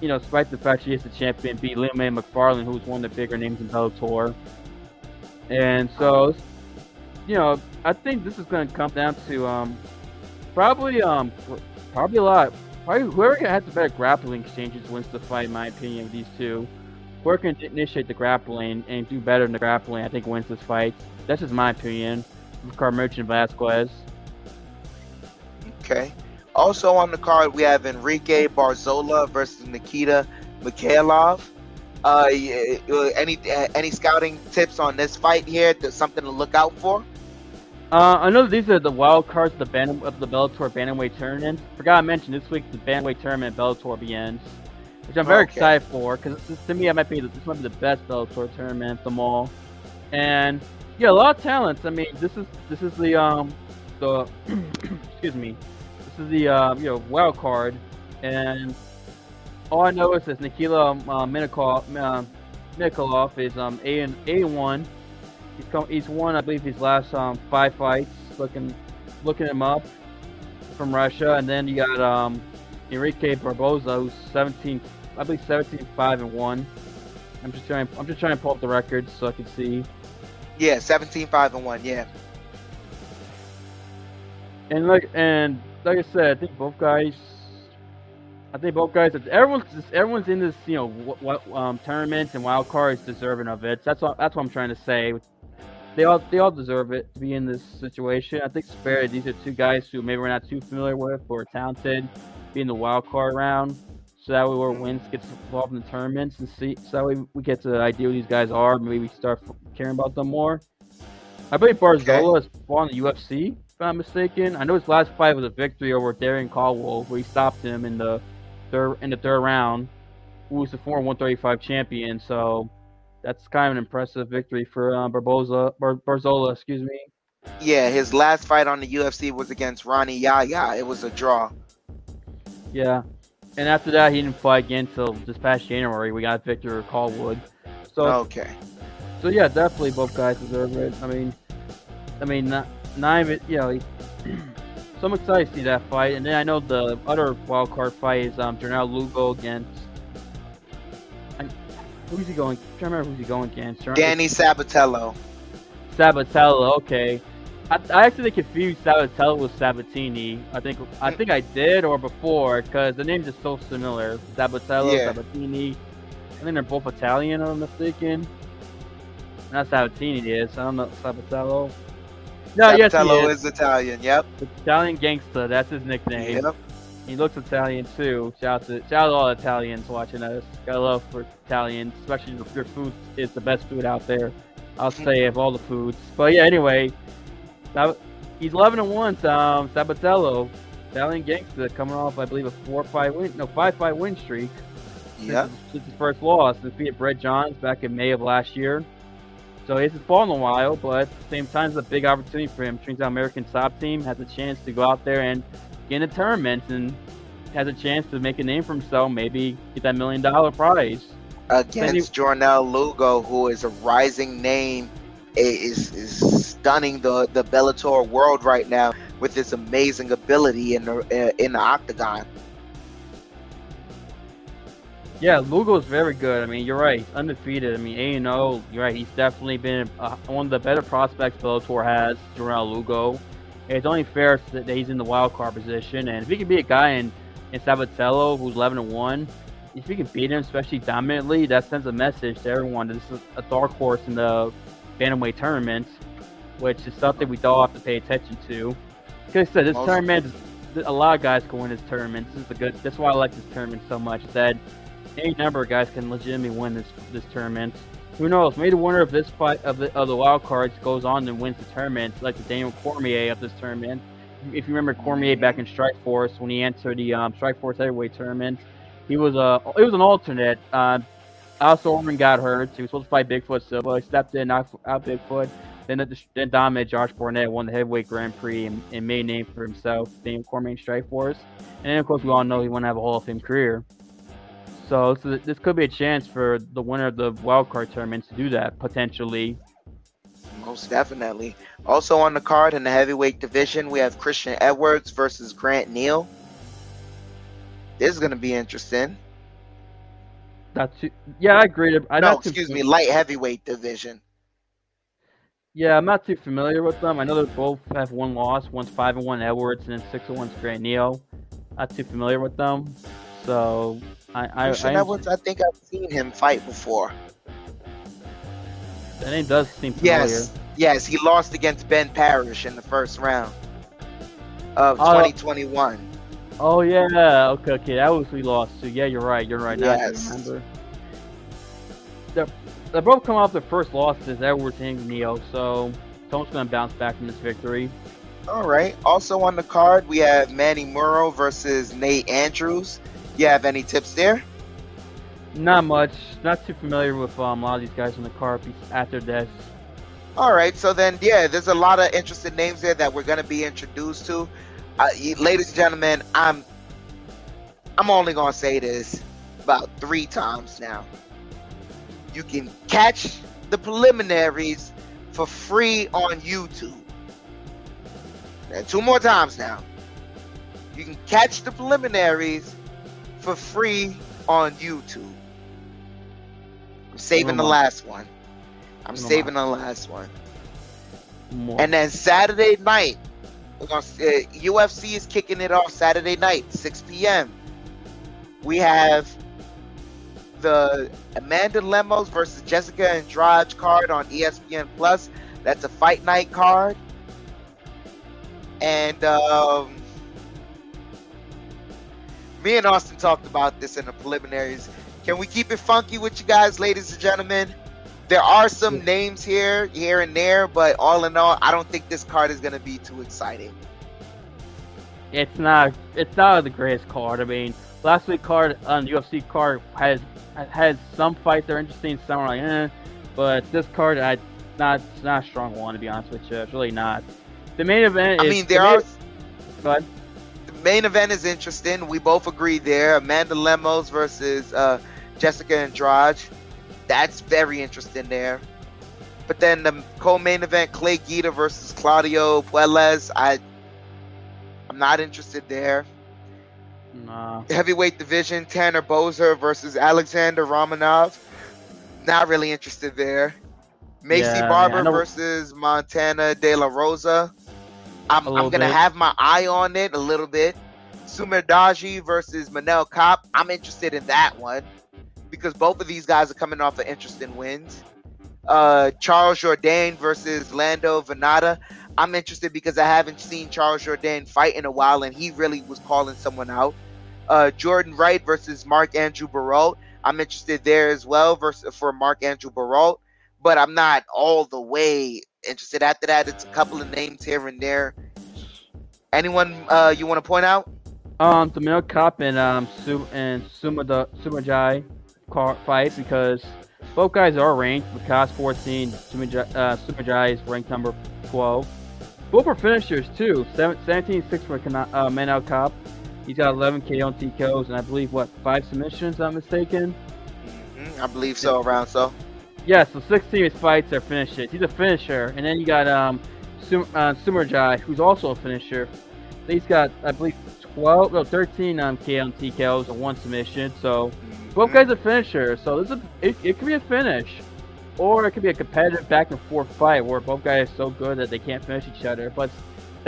You know, despite the fact she is the champion, beat Ilima-Lei Macfarlane, who's one of the bigger names in Bellator. And so, you know, I think this is going to come down to um, probably um, probably a lot. Probably whoever has the better grappling exchanges wins the fight, in my opinion, of these two. Whoever can initiate the grappling and do better in the grappling, I think wins this fight. That's just my opinion. With Carmouche and Vasquez. Okay. Also on the card, we have Enrique Barzola versus Nikita Mikhailov. Uh, uh, any uh, any scouting tips on this fight here? There's something to look out for. Uh, I know these are the wild cards of the Ban- of the Bellator Bantamweight tournament. Forgot to mention this week the Bantamweight tournament Bellator begins, which I'm very Okay. excited for because to me, it might be the, this might be the best Bellator tournament of them all. And yeah, a lot of talents. I mean, this is this is the um the excuse me, is the um you know wild card, and all I know is this Nikila uh, Minikov, uh, Nikolov is um a and a one. He's come, he's won, I believe, his last um, five fights. Looking, looking him up from Russia, and then you got um, Enrique Barboza, who's 17, I believe, 17, five and one. I'm just trying, I'm just trying to pull up the records so I can see. Yeah, 17 5 and 1. Yeah. And look, and like I said, I think both guys, I think both guys, everyone's everyone's in this, you know, what, what um, tournaments and wild cards deserving of it. That's what that's what I'm trying to say. They all they all deserve it to be in this situation. I think it's fair. These are two guys who maybe we're not too familiar with or talented, be in the wild card round. So that way, where wins gets involved in the tournaments and see. So that way, we get to the idea who these guys are. Maybe we start caring about them more. I believe Barzola is fought in the UFC, not mistaken. I know his last fight was a victory over Darrion Caldwell, where he stopped him in the third in the third round. Who was the former 135 champion? So that's kind of an impressive victory for uh, Barboza, Bar- Barzola, excuse me. Yeah, his last fight on the UFC was against Rani Yahya. It was a draw. Yeah. And after that, he didn't fight again until this past January. We got Victor Callwood. So, Okay. so yeah, definitely both guys deserve it. I mean, I mean, not, not even, you know, so I'm excited to see that fight. And then I know the other wild card fight is um, Jornel Lugo against. I, who's he going? I'm trying to remember who's he going against. Danny Sabatello. Sabatello, okay. I, I actually confused Sabatello with Sabatini. I think I think I did or before because the names are so similar. Sabatello, Yeah. Sabatini. I think they're both Italian, if I'm mistaken. Not Sabatini it is. I don't know Sabatello. No, yes, he Sabatello is. is Italian. Yep. Italian gangster. That's his nickname. Yep. He looks Italian too. Shout out to shout out to all Italians watching us. Got love for Italians, especially if your food is the best food out there. I'll say of all the foods. But yeah, anyway, he's 11 and one. Um, Sabatello, Italian gangster, coming off I believe a four five win, no five five win streak. since Yep. his- Since his first loss, defeated Brett Johns back in May of last year. So he hasn't fallen a while, but at the same time, it's a big opportunity for him. Turns out American top team has a chance to go out there and get in a tournament and has a chance to make a name for himself, maybe get that million dollar prize. Against Jornel Lugo, who is a rising name, is is stunning the the Bellator world right now with his amazing ability in the uh, in the octagon. Yeah, Lugo's very good. I mean, you're right. He's undefeated. I mean, A and O. You're right. He's definitely been uh, one of the better prospects Bellator has. Jornel Lugo. It's only fair that he's in the wild card position, and if he can beat a guy in in Sabatello who's 11 and one, if he can beat him, especially dominantly, that sends a message to everyone that this is a dark horse in the bantamweight tournament, which is something we all have to pay attention to. Like I said, this Most- tournament, a lot of guys go in this tournament. This is a good. That's why I like this tournament so much. That any number of guys can legitimately win this this tournament. Who knows? Maybe the winner of this fight of the of the wild cards goes on and wins the tournament, like the Daniel Cormier of this tournament. If you remember Cormier back in Strikeforce when he entered the um, Strikeforce heavyweight tournament, he was a it was an alternate. Uh, also, Orman got hurt. He was supposed to fight Bigfoot Silva. He stepped in, knocked out Bigfoot. Then, then dominated Josh Barnett, won the heavyweight Grand Prix, and, and made a name for himself, Daniel Cormier in Strikeforce. And then, of course, we all know he want to have a Hall of Fame career. So, so this could be a chance for the winner of the wild card tournaments to do that potentially. Most definitely. Also on the card in the heavyweight division, we have Christian Edwards versus Grant Neal. This is going to be interesting. Too, yeah, I agree. I no, excuse me, light heavyweight division. Yeah, I'm not too familiar with them. I know they both have one loss. One's five and one Edwards, and then six and one's Grant Neal. Not too familiar with them, so I I, Christian I Edwards, I think I've seen him fight before. that name does seem familiar. Yes, yes, he lost against Ben Parrish in the first round of Oh. 2021. Oh yeah, okay, okay, that was we lost to. Yeah, you're right. You're right. Now I Yes. remember. They're, they both come off their first losses, Edwards and Neal. So Tone's gonna bounce back from this victory. All right. Also on the card, we have Manny Muro versus Nate Andrews. You have any tips there? Not much. Not too familiar with um, a lot of these guys on the card at their this. All right. So then, yeah, there's a lot of interesting names there that we're gonna be introduced to. Uh, ladies and gentlemen, I'm I'm only gonna say this about three times now. You can catch the preliminaries for free on YouTube. And two more times now. You can catch the preliminaries for free on YouTube. I'm saving the last one. I'm saving the last one. And then Saturday night, we're gonna, uh, UFC is kicking it off Saturday night, 6 p.m. We have the Amanda Lemos versus Jessica Andrade card on ESPN Plus. That's a fight night card. And um, me and Austin talked about this in the preliminaries. Can we keep it funky with you guys, ladies and gentlemen? There are some names here, here and there, but all in all, I don't think this card is going to be too exciting. it's not it's not the greatest card. I mean, last week card on the UFC card has has some fights that are interesting, some are like eh, but this card I not it's not a strong one to be honest with you. It's really not. The main event. I mean, the there main- are Go ahead. the main event is interesting. We both agree there. Amanda Lemos versus uh, Jessica Andrade. That's very interesting there. But then the co-main event, Clay Guida versus Claudio Puelles. I, I'm not interested there. Nah. Heavyweight division, Tanner Boser versus Alexander Romanov. Not really interested there. Maycee Yeah, I mean, I Barber know- versus Montana De La Rosa. I'm, I'm gonna bit. have my eye on it a little bit. Sumudaerji versus Manel Kape. I'm interested in that one because both of these guys are coming off of interesting wins. Uh, Charles Jourdain versus Lando Vannata. I'm interested because I haven't seen Charles Jourdain fight in a while, and he really was calling someone out. Uh, Jordan Wright versus Marc-André Barriault. I'm interested there as well versus for Marc-André Barriault, but I'm not all the way interested. After that, it's a couple of names here and there. Anyone uh, you want to point out? Um, the Mil Cup and um Su- and Sumada Sumudaerji car fight because both guys are ranked. Vikas 14, Sumudaerji, uh, Sumudaerji is ranked number 12. Both are finishers too. 17 6 for Kana- uh, Manel Kape. He's got 11 KO and TKOs and I believe what five submissions. If I'm mistaken. Mhm, I believe so. Around so. Yeah, so six his fights are finishes. He's a finisher, and then you got um Sum- uh, Sumudaerji, who's also a finisher. He's got I believe 12, no 13 um KO and and one submission. So both guys are finishers. So this is it, it could be a finish, or it could be a competitive back and forth fight where both guys are so good that they can't finish each other. But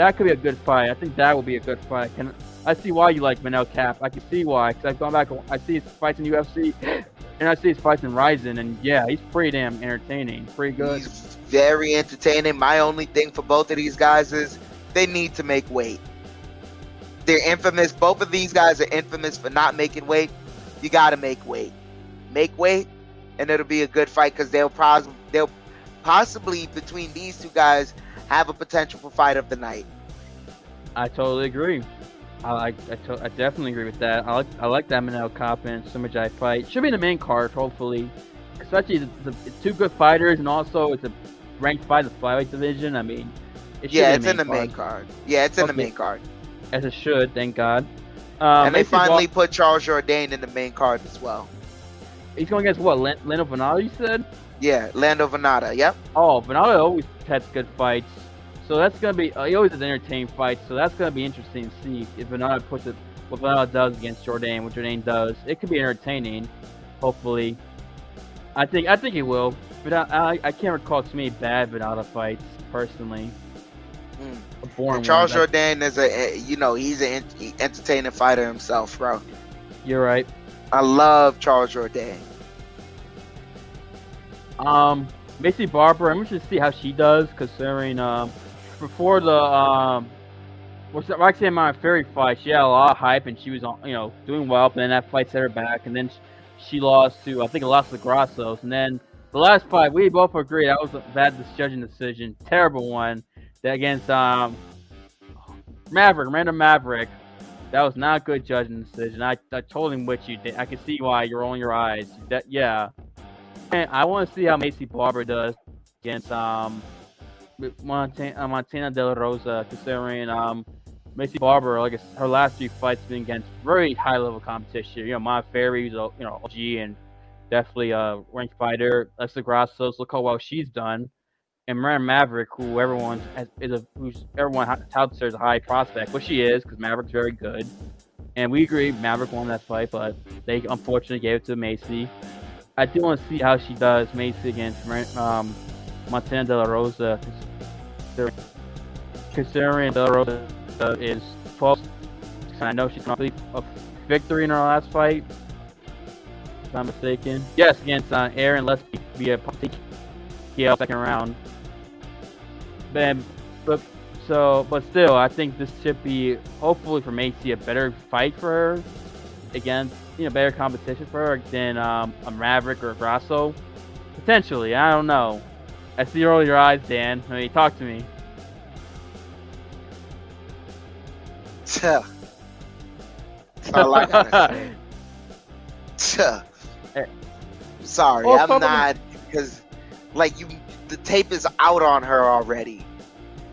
that could be a good fight. I think that will be a good fight. Can I see why you like Manel Kape? I can see why because I've gone back. I see his fights in UFC, and I see his fights in Rizin, and yeah, he's pretty damn entertaining. Pretty good. He's very entertaining. My only thing for both of these guys is they need to make weight. They're infamous. Both of these guys are infamous for not making weight. You got to make weight. Make weight, and it'll be a good fight because they'll probably they'll possibly between these two guys have a potential for fight of the night. I totally agree. I like. I, to- I definitely agree with that. I like. I like that Manel Kape and Sumudaerji fight. Should be in the main card, hopefully. Especially the, the it's two good fighters, and also it's a ranked by the flyweight division. I mean, it should Yeah, be it's in the main card. Yeah, it's in the main card. as it should. Thank God. Um, and they finally put Charles Jourdain in the main card as well. he's going against what? Len- Leno Venado, you said? Yeah, Lando Vannata. Yep. Oh, Vannata always has good fights. So that's gonna be. Uh, he always has entertaining fights. So that's gonna be interesting to see if Vannata puts it. What Vannata does against Jourdain, what Jourdain does. It could be entertaining. Hopefully, I think. I think it will. But I, I, I can't recall too many bad Vannata fights personally. Mm. Charles one, but Jourdain is a, you know, he's an entertaining fighter himself, bro. You're right. I love Charles Jourdain. Um, Maycee Barber, I'm interested to see how she does, considering um, before the um, what's that Roxanne Modafferi fight, she had a lot of hype and she was on, you know, doing well. But then that fight set her back, and then sh- she lost to I think to Grassos, and then the last fight, we both agree that was a bad judging decision, terrible one. That against um Maverick, Random Maverick. That was not a good judging decision. I, I told him what you did. I can see why you're rolling your eyes. That yeah. I want to see how Maycee Barber does against um Montana, uh, Montana De La Rosa, considering um Maycee Barber, like her last three fights been against very high level competition. You know, Modafferi's a you know OG and definitely a ranked fighter. Alexa Grassos, look how well she's done. And Miranda Maverick, who everyone has, is a who's everyone touts her as a high prospect, which she is because Maverick's very good. And we agree Maverick won that fight, but they unfortunately gave it to Maycee. I do want to see how she does Maycee against um, Montana De La Rosa, considering De La Rosa is 12. and I know she's to a victory in her last fight, if I'm mistaken. Yes, against uh, Aaron Let's be a TKO second round. But so, but still, I think this should be hopefully for Maycee a better fight for her against you know better competition for her than um, a Maverick or a Grasso. Potentially, I don't know. I see roll your eyes, Dan. I mean, talk to me. All I gotta say. Sorry, well, I'm not because like you, the tape is out on her already.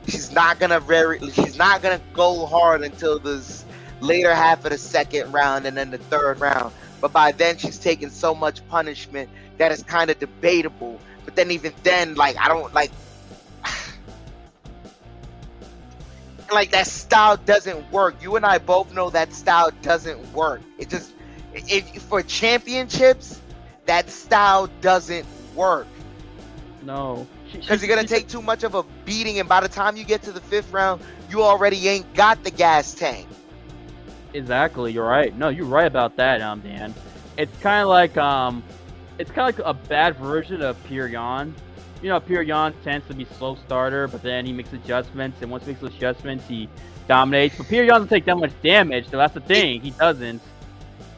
She's not gonna very. She's not gonna go hard until this later half of the second round and then the third round. But by then, she's taken so much punishment that it's kind of debatable. But then, even then, like I don't like like that style doesn't work. You and I both know that style doesn't work. It just if for championships, that style doesn't work. No, because you're gonna take too much of a beating, and by the time you get to the fifth round, you already ain't got the gas tank. Exactly, you're right. No, you're right about that, um, Dan. It's kind of like um, it's kind of like a bad version of Yan you know, Yan tends to be slow starter, but then he makes adjustments, and once he makes adjustments, he dominates. But Yan doesn't take that much damage, so that's the thing. He doesn't.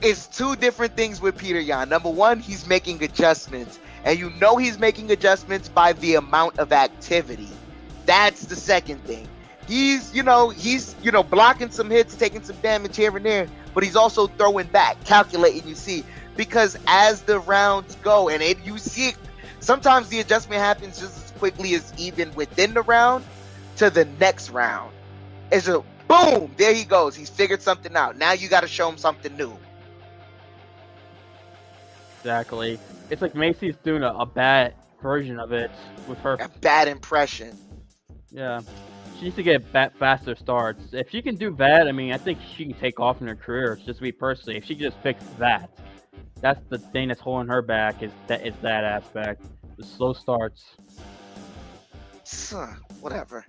It's two different things with Petr Yan. Number one, he's making adjustments, and you know he's making adjustments by the amount of activity. That's the second thing. He's, you know, he's, you know, blocking some hits, taking some damage here and there, but he's also throwing back, calculating. You see, because as the rounds go, and it, you see sometimes the adjustment happens just as quickly as even within the round to the next round. It's a boom, there he goes. He's figured something out. Now you got to show him something new. Exactly. It's like Maycee's doing a, a, bad version of it with her. A bad impression. Yeah. She needs to get bat, faster starts. If she can do that, I mean, I think she can take off in her career. Just me personally, if she can just fix that, that's the thing that's holding her back is that is that aspect. The slow starts. Whatever.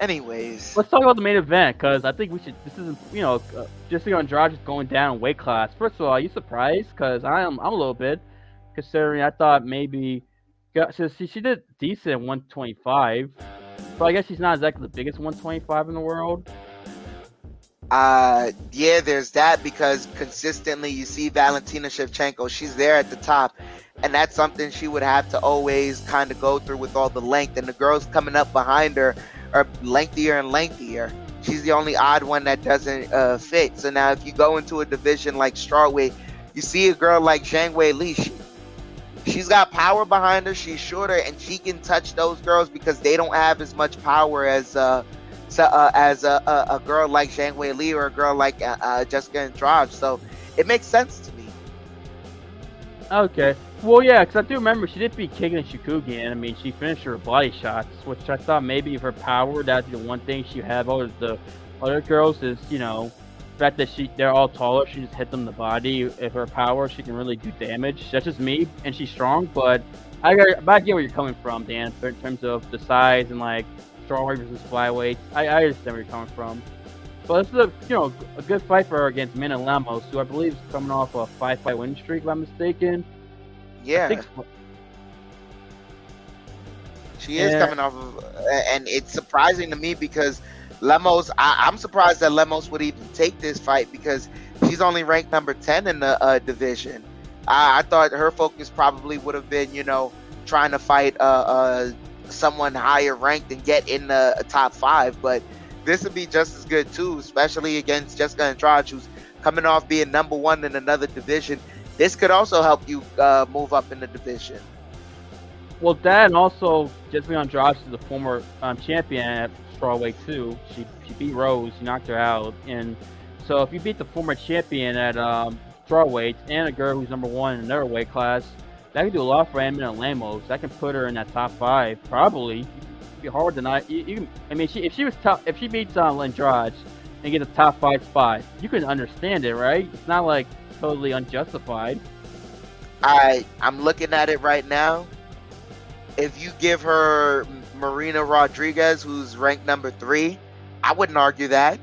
Anyways, let's talk about the main event because I think we should. This isn't you know uh, just Andrade is going down weight class. First of all, are you surprised? Because I'm I'm a little bit considering I thought maybe so she, she did decent at 125, but I guess she's not exactly the biggest 125 in the world. Uh, yeah, there's that because consistently you see Valentina Shevchenko, she's there at the top, and that's something she would have to always kind of go through with all the length. And the girls coming up behind her are lengthier and lengthier. She's the only odd one that doesn't uh, fit. So now, if you go into a division like strawweight, you see a girl like Zhang Weili. She, she's got power behind her. She's shorter, and she can touch those girls because they don't have as much power as. Uh, so, uh, as a, a, a, girl like Zhang Wei Li or a girl like uh, uh, Jessica Andrade. So it makes sense to me. Okay. Well, yeah, because I do remember she did beat Katlyn Chookagian. I mean, she finished her body shots, which I thought maybe her power, that's the one thing she had over the other girls is, you know, fact that she they're all taller, she just hit them in the body. If her power, she can really do damage. That's just me, and she's strong, but I, got I get where you're coming from, Dan, in terms of the size and like strawweight versus flyweight. I, I understand where you're coming from. But this is a you know a good fight for her against Mana Lemos, who I believe is coming off a five fight win streak, if I'm mistaken. Yeah. She is yeah. coming off of, and it's surprising to me because Lemos. I, am surprised that Lemos would even take this fight because she's only ranked number ten in the uh, division. I, I thought her focus probably would have been, you know, trying to fight uh, uh someone higher ranked and get in the top five. But this would be just as good too, especially against Jessica Andrade, who's coming off being number one in another division. This could also help you uh, move up in the division. Well, that and also Jessica Andrade is a former um, champion at strawweight too. She she beat Rose, she knocked her out, and so if you beat the former champion at um, strawweight and a girl who's number one in another weight class, that can do a lot for Amanda Lemos. That can put her in that top five, probably. It'd be hard to not. You, you I mean, she, if she was top, if she beats um, Andrade and gets a top five spot, you can understand it, right? It's not like totally unjustified. I I'm looking at it right now. If you give her Marina Rodriguez, who's ranked number three, I wouldn't argue that.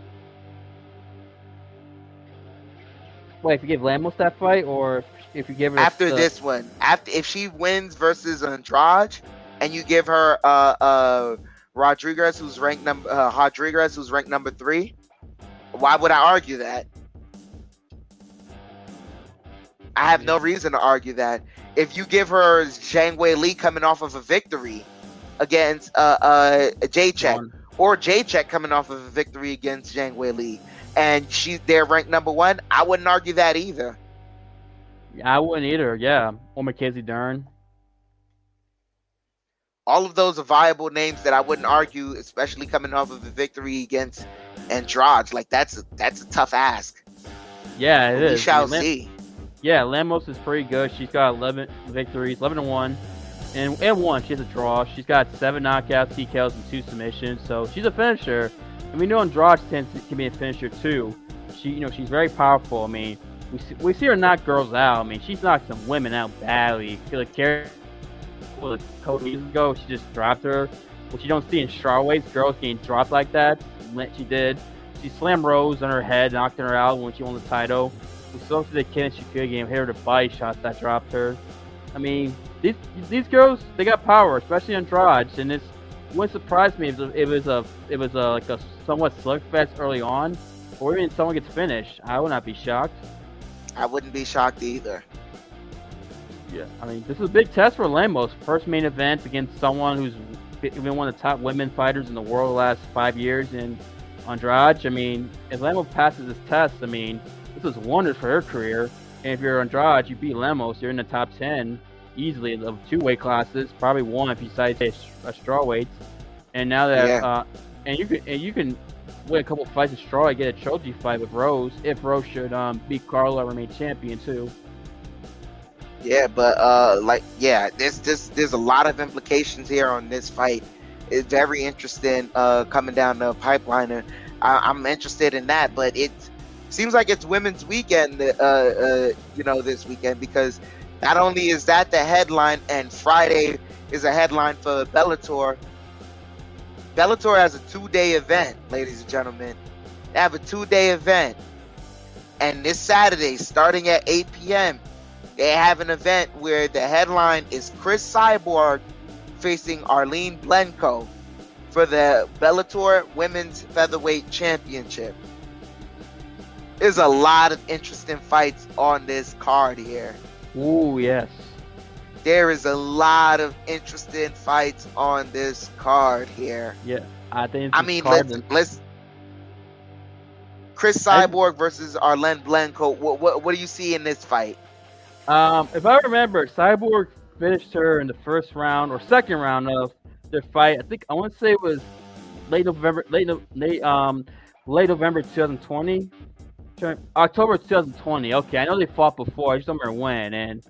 Wait, if you give Lemos that fight, or if you give her after the, this one, after if she wins versus Andrade, and you give her uh uh Rodriguez, who's ranked number uh, Rodriguez, who's ranked number three, why would I argue that? I have no reason to argue that. If you give her Zhang Wei Li coming off of a victory against uh uh Jacek, One. or Jacek coming off of a victory against Zhang Wei Li, and she's there ranked number one, I wouldn't argue that either. I wouldn't either. Yeah, or Mackenzie Dern. All of those are viable names that I wouldn't argue, especially coming off of a victory against Andrade. Like that's a, that's a tough ask. Yeah, it we is. shall Lam- see. Yeah, Lemos is pretty good. She's got 11 victories, 11 to one, and and one. She has a draw. She's got seven knockouts, TKOs, and two submissions. So she's a finisher. And we know Andrade tends to can be a finisher too. She, you know, she's very powerful. I mean, we see, we see her knock girls out. I mean, she's knocked some women out badly. Killer Carey, well, a couple years ago, she just dropped her, which you don't see in strawweights. Girls getting dropped like that. She did. She slammed Rose on her head, knocked her out when she won the title. We saw the she could game, hit her to body shots that dropped her. I mean, these these girls they got power, especially Andrade, and it's wouldn't surprise me if it was a it was a like a somewhat slugfest early on, or even someone gets finished. I would not be shocked. I wouldn't be shocked either. Yeah, I mean, this is a big test for Lemos. First main event against someone who's been one of the top women fighters in the world the last five years and Andrade. I mean, if Lemos passes this test, I mean, this is wonders for her career. And if you're Andrade, you beat Lemos, you're in the top 10 easily of two weight classes, probably one if you decide to a straw weight. And now that, Yeah. uh, and you can, and you can win a couple fights in straw and get a trophy fight with Rose if Rose should um, beat Carla remain champion too. Yeah, but uh, like, yeah, there's just there's a lot of implications here on this fight. It's very interesting uh, coming down the pipeline. And I, I'm interested in that, but it seems like it's Women's Weekend, uh, uh, you know, this weekend because not only is that the headline, and Friday is a headline for Bellator. Bellator has a two-day event, ladies and gentlemen. They have a two-day event, and this Saturday, starting at 8 p.m they have an event where the headline is Cris Cyborg facing Arlene Blencowe for the Bellator Women's Featherweight Championship. There's a lot of interesting fights on this card here. Ooh, yes. There is a lot of interesting fights on this card here. Yeah, I think. I mean, let's let's Cris Cyborg versus Arlene Blencowe. What, what what do you see in this fight? Um, if I remember, Cyborg finished her in the first round or second round of their fight. I think I want to say it was late November, late late um late November 2020, Try- October 2020. Okay, I know they fought before. I just don't remember when. And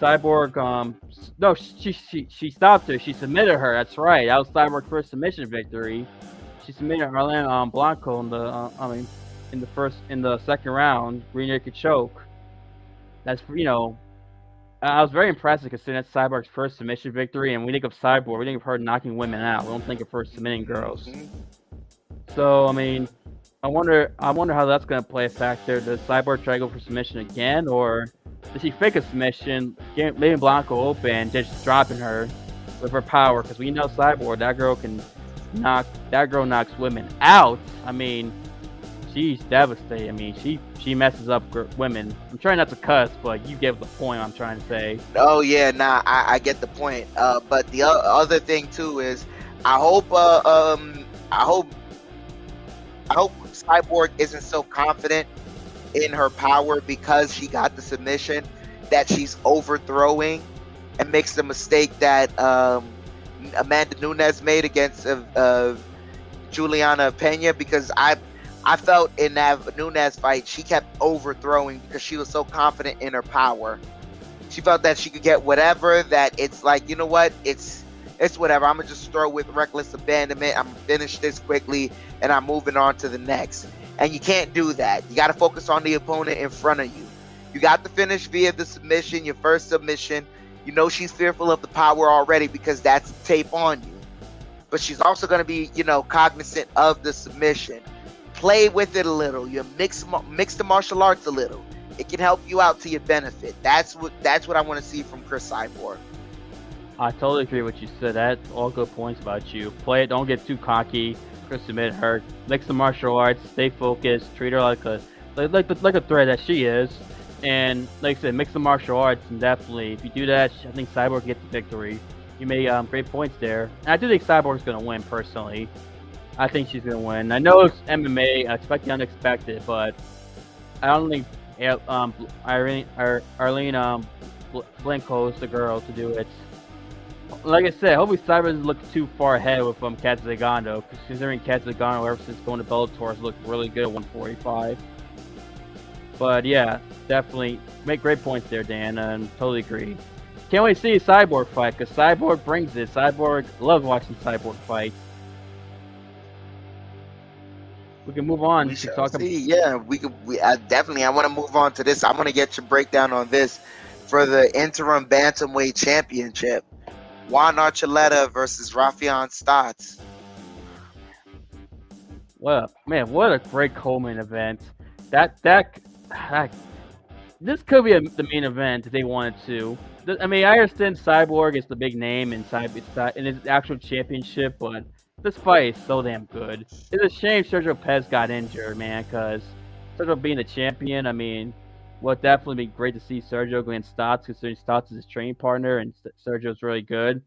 Cyborg, um, no, she she she stopped her. She submitted her. That's right. That was Cyborg's first submission victory. She submitted Arlen um, Blencowe in the uh, I mean in the first in the second round, rear naked choke that's you know, I was very impressed considering that's Cyborg's first submission victory, and we think of Cyborg, we think of her knocking women out. We don't think of her submitting girls. Mhm. So I mean, I wonder, I wonder how that's going to play a factor. Does Cyborg try to go for submission again, or does she fake a submission, get- leaving Blencowe open, just dropping her with her power? Because we know Cyborg, that girl can knock, that girl knocks women out. I mean, she's devastating. I mean, she she messes up women. I'm trying not to cuss, but you get the point. I'm trying to say. Oh yeah, nah, I, I get the point. Uh, but the o- other thing too is, I hope, uh, um, I hope, I hope Cyborg isn't so confident in her power because she got the submission that she's overthrowing and makes the mistake that um, Amanda Nunes made against uh, uh, Julianna Peña because I I felt in that Nunes fight she kept overthrowing because she was so confident in her power. She felt that she could get whatever that it's like, you know what? It's it's whatever. I'm gonna just throw with reckless abandonment. I'm gonna finish this quickly and I'm moving on to the next. And you can't do that. You gotta focus on the opponent in front of you. You got to finish via the submission, your first submission. You know she's fearful of the power already because that's tape on you. But she's also going to be, you know, cognizant of the submission. Play with it a little. You mix mix the martial arts a little. It can help you out to your benefit. That's what that's what I want to see from Cris Cyborg. I totally agree with what you said. That's all good points about you. Play it. Don't get too cocky. Chris submit her. Mix the martial arts. Stay focused. Treat her like a like like, like a threat that she is. And like I said, mix the martial arts, and definitely, if you do that, I think Cyborg gets the victory. You made um, great points there. And I do think Cyborg's going to win, personally. I think she's going to win. I know it's MMA, I expect the unexpected, but I don't think um, Irene, Arlene um, is the girl to do it. Like I said, hopefully Cyber doesn't look too far ahead with um, because considering Cat Zingano ever since going to Bellator has looked really good at 145. But yeah, definitely make great points there, Dan, and totally agree. Can't wait to see a Cyborg fight because Cyborg brings it. Cyborg loves watching Cyborg fight. We can move on We to talk about. Yeah, we could. We I definitely. I want to move on to this. I want to get your breakdown on this for the interim bantamweight championship. Juan Archuleta versus Raufeon Stots. Well, man, what a great co-main event. That that, that this could be a, the main event if they wanted to. I mean, I understand Cyborg is the big name in Cyber in his actual championship, but this fight is so damn good. It's a shame Sergio Pez got injured, man, because Sergio being the champion, I mean, would definitely be great to see Sergio go against Stots, considering Stots is his training partner and Sergio's really good.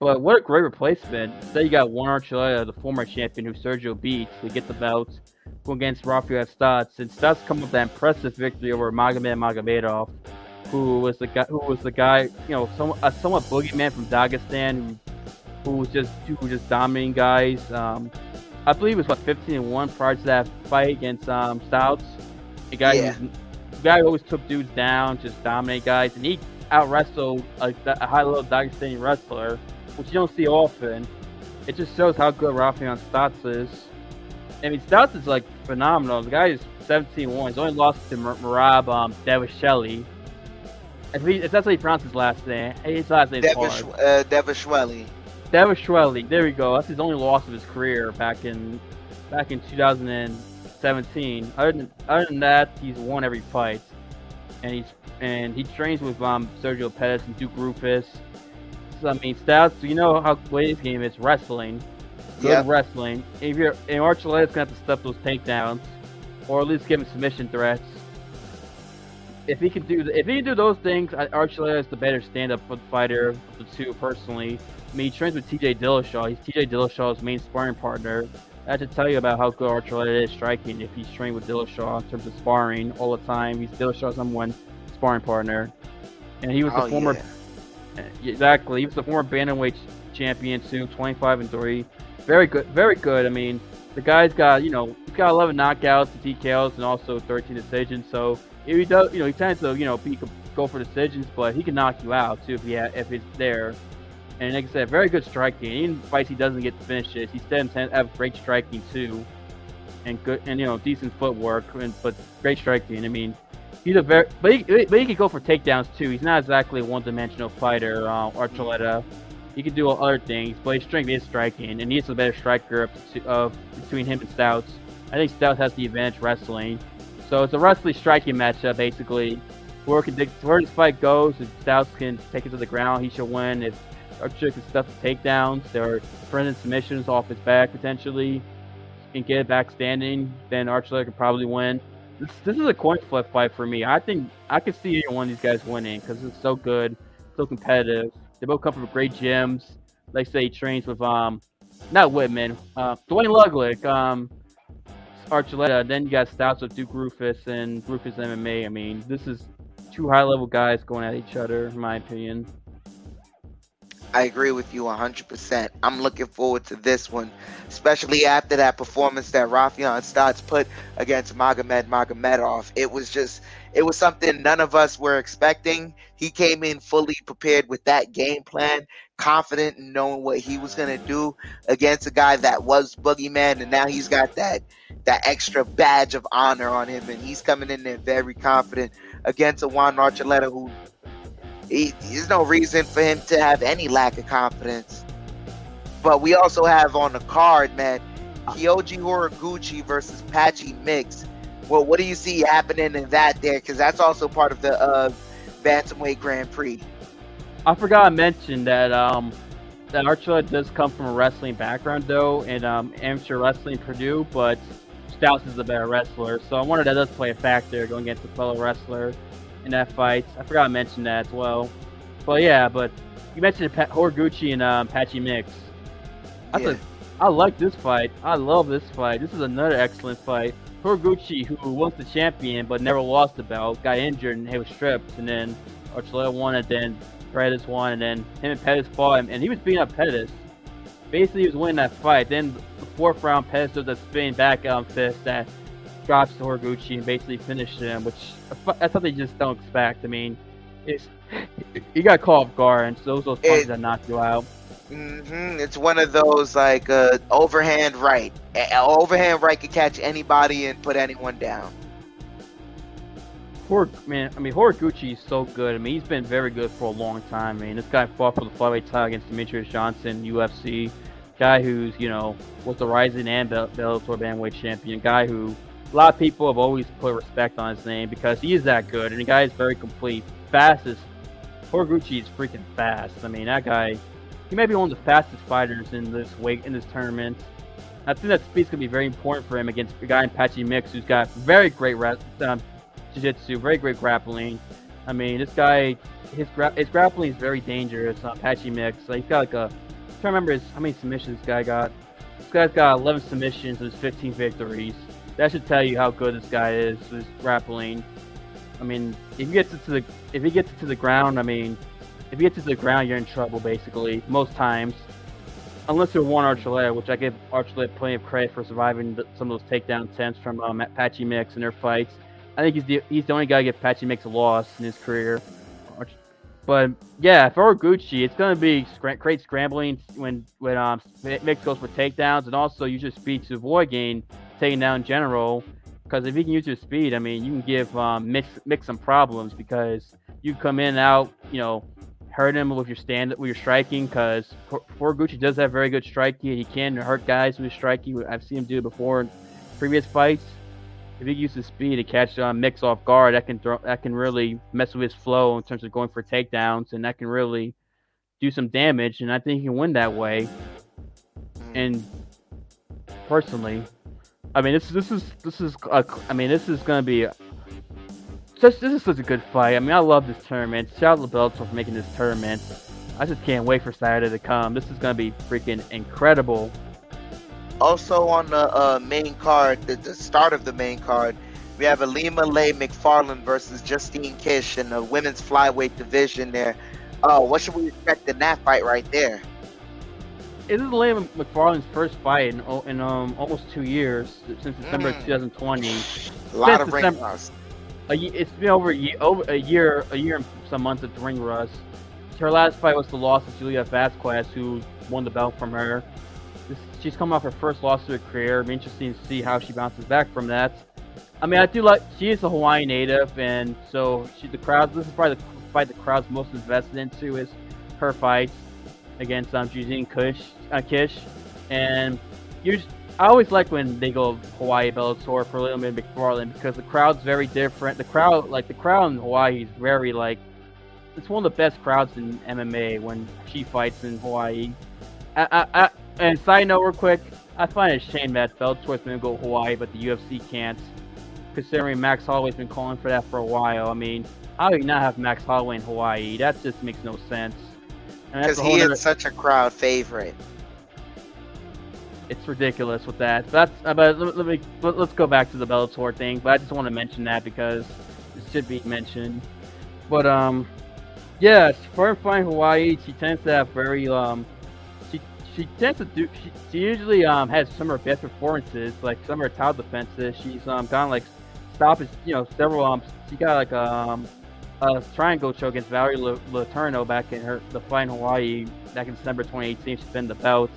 But what a great replacement. Say you got Juan Archuleta, the former champion who Sergio beat to get the belt, against Rafael Stots. And Stots come with that impressive victory over Magomed Magomedov, who was the guy who was the guy, you know, some, a somewhat boogeyman from Dagestan who, who was just who just dominating guys. Um, I believe it was what 15 and 1 prior to that fight against um, Stouts. A guy Yeah. who the guy always took dudes down, just dominate guys, and he out wrestled a, a high level Dagestani wrestler, which you don't see often. It just shows how good Rafael Stots is. I mean, Stots is like phenomenal. The guy is 17 1. He's only lost to Mar- Merab um, Devisheli. If, he, if that's how you pronounce his last name, his last name is. Devish, uh. Devishweli. There we go. That's his only loss of his career back in back in 2017. Other than other than that, he's won every fight, and he's and he trains with um Sergio Pettis and Duke Roufus. So I mean, Stouts. You know how his game is wrestling. Good Yep. wrestling. If you're and Archuleta's gonna have to step those takedowns, or at least give him submission threats. If he can do if he can do those things, Archuleta is the better stand-up fighter of the two. Personally, I mean, he trains with T.J. Dillashaw. He's T.J. Dillashaw's main sparring partner. I have to tell you about how good Archuleta is striking. If he's trained with Dillashaw in terms of sparring all the time, he's Dillashaw's number one sparring partner, and he was the Oh, former yeah. Exactly. He was the former bantamweight champion too, 25 and three. Very good, very good. I mean, the guy's got you know he's got 11 knockouts, TKOs, and also 13 decisions. So if he does, you know, he tends to you know could go for decisions, but he can knock you out too if he ha- if it's there. And like I said, very good striking. Even fights he doesn't get finishes, he still tends to have great striking too, and good and you know decent footwork, and, but great striking. I mean, he's a very but he, but he can go for takedowns too. He's not exactly a one-dimensional fighter, uh, Archuleta. He can do other things, but his strength is striking, and he's a better striker the of between him and Stouts. I think Stouts has the advantage wrestling, so it's a wrestling striking matchup basically. Where can where this fight goes, if Stouts can take it to the ground, he should win. If Stuff the takedowns, are present submissions off his back potentially. and get it back standing, then Archuleta could probably win. This, this is a coin flip fight for me. I think I could see either one of these guys winning because it's so good, so competitive. They both come from great gyms. Like say he trains with um, not Whitman, uh, Duane Ludwig, um, Archuleta. Then you got Stouts with Duke Roufus and Roufus MMA. I mean, this is two high level guys going at each other, in my opinion. I agree with you 100%. I'm looking forward to this one, especially after that performance that Raufeon Stots put against Magomed Magomedov. It was just, it was something none of us were expecting. He came in fully prepared with that game plan, confident in knowing what he was going to do against a guy that was Boogeyman, and now he's got that that extra badge of honor on him, and he's coming in there very confident against a Juan Archuleta who he, there's no reason for him to have any lack of confidence. But we also have on the card, man, Kyoji Horiguchi versus Patchy Mix. Well, what do you see happening in that there? Because that's also part of the uh, Bantamweight Grand Prix. I forgot to mention that um, that Archuleta does come from a wrestling background, though, in um, amateur wrestling Purdue, but Stouts is a better wrestler. So I wonder that does play a factor going against a fellow wrestler in that fight. I forgot to mention that as well. But yeah, but you mentioned pa- Horiguchi and um, Patchy Mix. I Yeah. I like this fight. I love this fight. This is another excellent fight. Horiguchi, who was the champion but never lost the belt, got injured and he was stripped, and then Archuleta won, and then Pettis won, and then him and Pettis fought, and he was beating up Pettis. Basically, he was winning that fight. Then the fourth round, Pettis does a spin back um, fist that drops to Horiguchi and basically finished him, which that's something you just don't expect. I mean, it's you got caught off guard, and so those those punches It- that knock you out. hmm It's one of those like uh, overhand right. A- overhand right can catch anybody and put anyone down. Hor man, I mean Horiguchi is so good. I mean he's been very good for a long time. I mean this guy fought for the flyweight title against Demetrious Johnson, UFC. Guy who's you know was the rising and Bell- Bellator bantamweight champion. Guy who a lot of people have always put respect on his name because he is that good and the guy is very complete. Fastest. Horiguchi is freaking fast. I mean that guy. He may be one of the fastest fighters in this weight in this tournament. I think that speed's gonna be very important for him against a guy in Patchy Mix who's got very great re- um, jiu-jitsu, very great grappling. I mean, this guy, his gra- his grappling is very dangerous. Uh, Patchy Mix, like, he's got like a, I'm trying to remember his, how many submissions this guy got. This guy's got 11 submissions and 15 victories. That should tell you how good this guy is with grappling. I mean, if he gets it to the if he gets it to the ground, I mean, if he gets it to the ground, you're in trouble basically most times. Unless you're Juan Archuleta, which I give Archuleta plenty of credit for surviving the, some of those takedown attempts from um, Patchy Mix in their fights. I think he's the he's the only guy to get Patchy Mix a loss in his career. But yeah, Horiguchi, it's gonna be scra- great scrambling when when um Mix goes for takedowns, and also use your speed to avoid getting taken down general. Because if you can use your speed, I mean, you can give um, Mix Mix some problems because you come in and out, you know, hurt him with your stand with your striking. Because Horiguchi does have very good striking, he can hurt guys with striking. I've seen him do it before in previous fights if he uses speed to catch uh, Mix off guard, that can throw, that can really mess with his flow in terms of going for takedowns, and that can really do some damage. And I think he can win that way. And personally, I mean, this this is this is uh, I mean, this is gonna be. Such, this is such a good fight. I mean, I love this tournament. Shout out to Bellator for making this tournament. I just can't wait for Saturday to come. This is gonna be freaking incredible. Also on the uh, main card, the, the start of the main card, we have Ilima-Lei Macfarlane versus Justine Kish in the women's flyweight division. There, oh, what should we expect in that fight right there? This is Liam Macfarlane's first fight in, in um almost two years since December Mm. 2020. A lot Since of ring rust. A, it's been over a year, over a year, a year and some months at the ring rust. Her last fight was the loss of Julia Vasquez, who won the belt from her. This, she's come off her first loss to her career. It'll be interesting to see how she bounces back from that. I mean, I do like she is a Hawaiian native, and so she the crowd. This is probably the fight the crowd's most invested into is her fight against um Justine Kush, uh, Kish, and I always like when they go Hawaii Bellator for Liam and Macfarlane because the crowd's very different. The crowd, like the crowd in Hawaii, is very like it's one of the best crowds in MMA when she fights in Hawaii. I, I, I, and side note, real quick, I find it a shame that Bellator's going to go Hawaii, but the UFC can't. Considering Max Holloway's been calling for that for a while. I mean, how do you not have Max Holloway in Hawaii? That just makes no sense. Because he is such a crowd favorite. it's ridiculous with that. That's uh, but let, let me let, us go back to the Bellator thing. But I just want to mention that because it should be mentioned. But um, yes, for flying Hawaii, she tends to have very um, she she tends to do she, she usually um has some of her best performances, like some of her title defenses. She's um gone like stoppage, you know, several um she got like um a triangle choke against Valerie Le- Letourneau back in her the fight in Hawaii back in December 2018. She pinned the belt.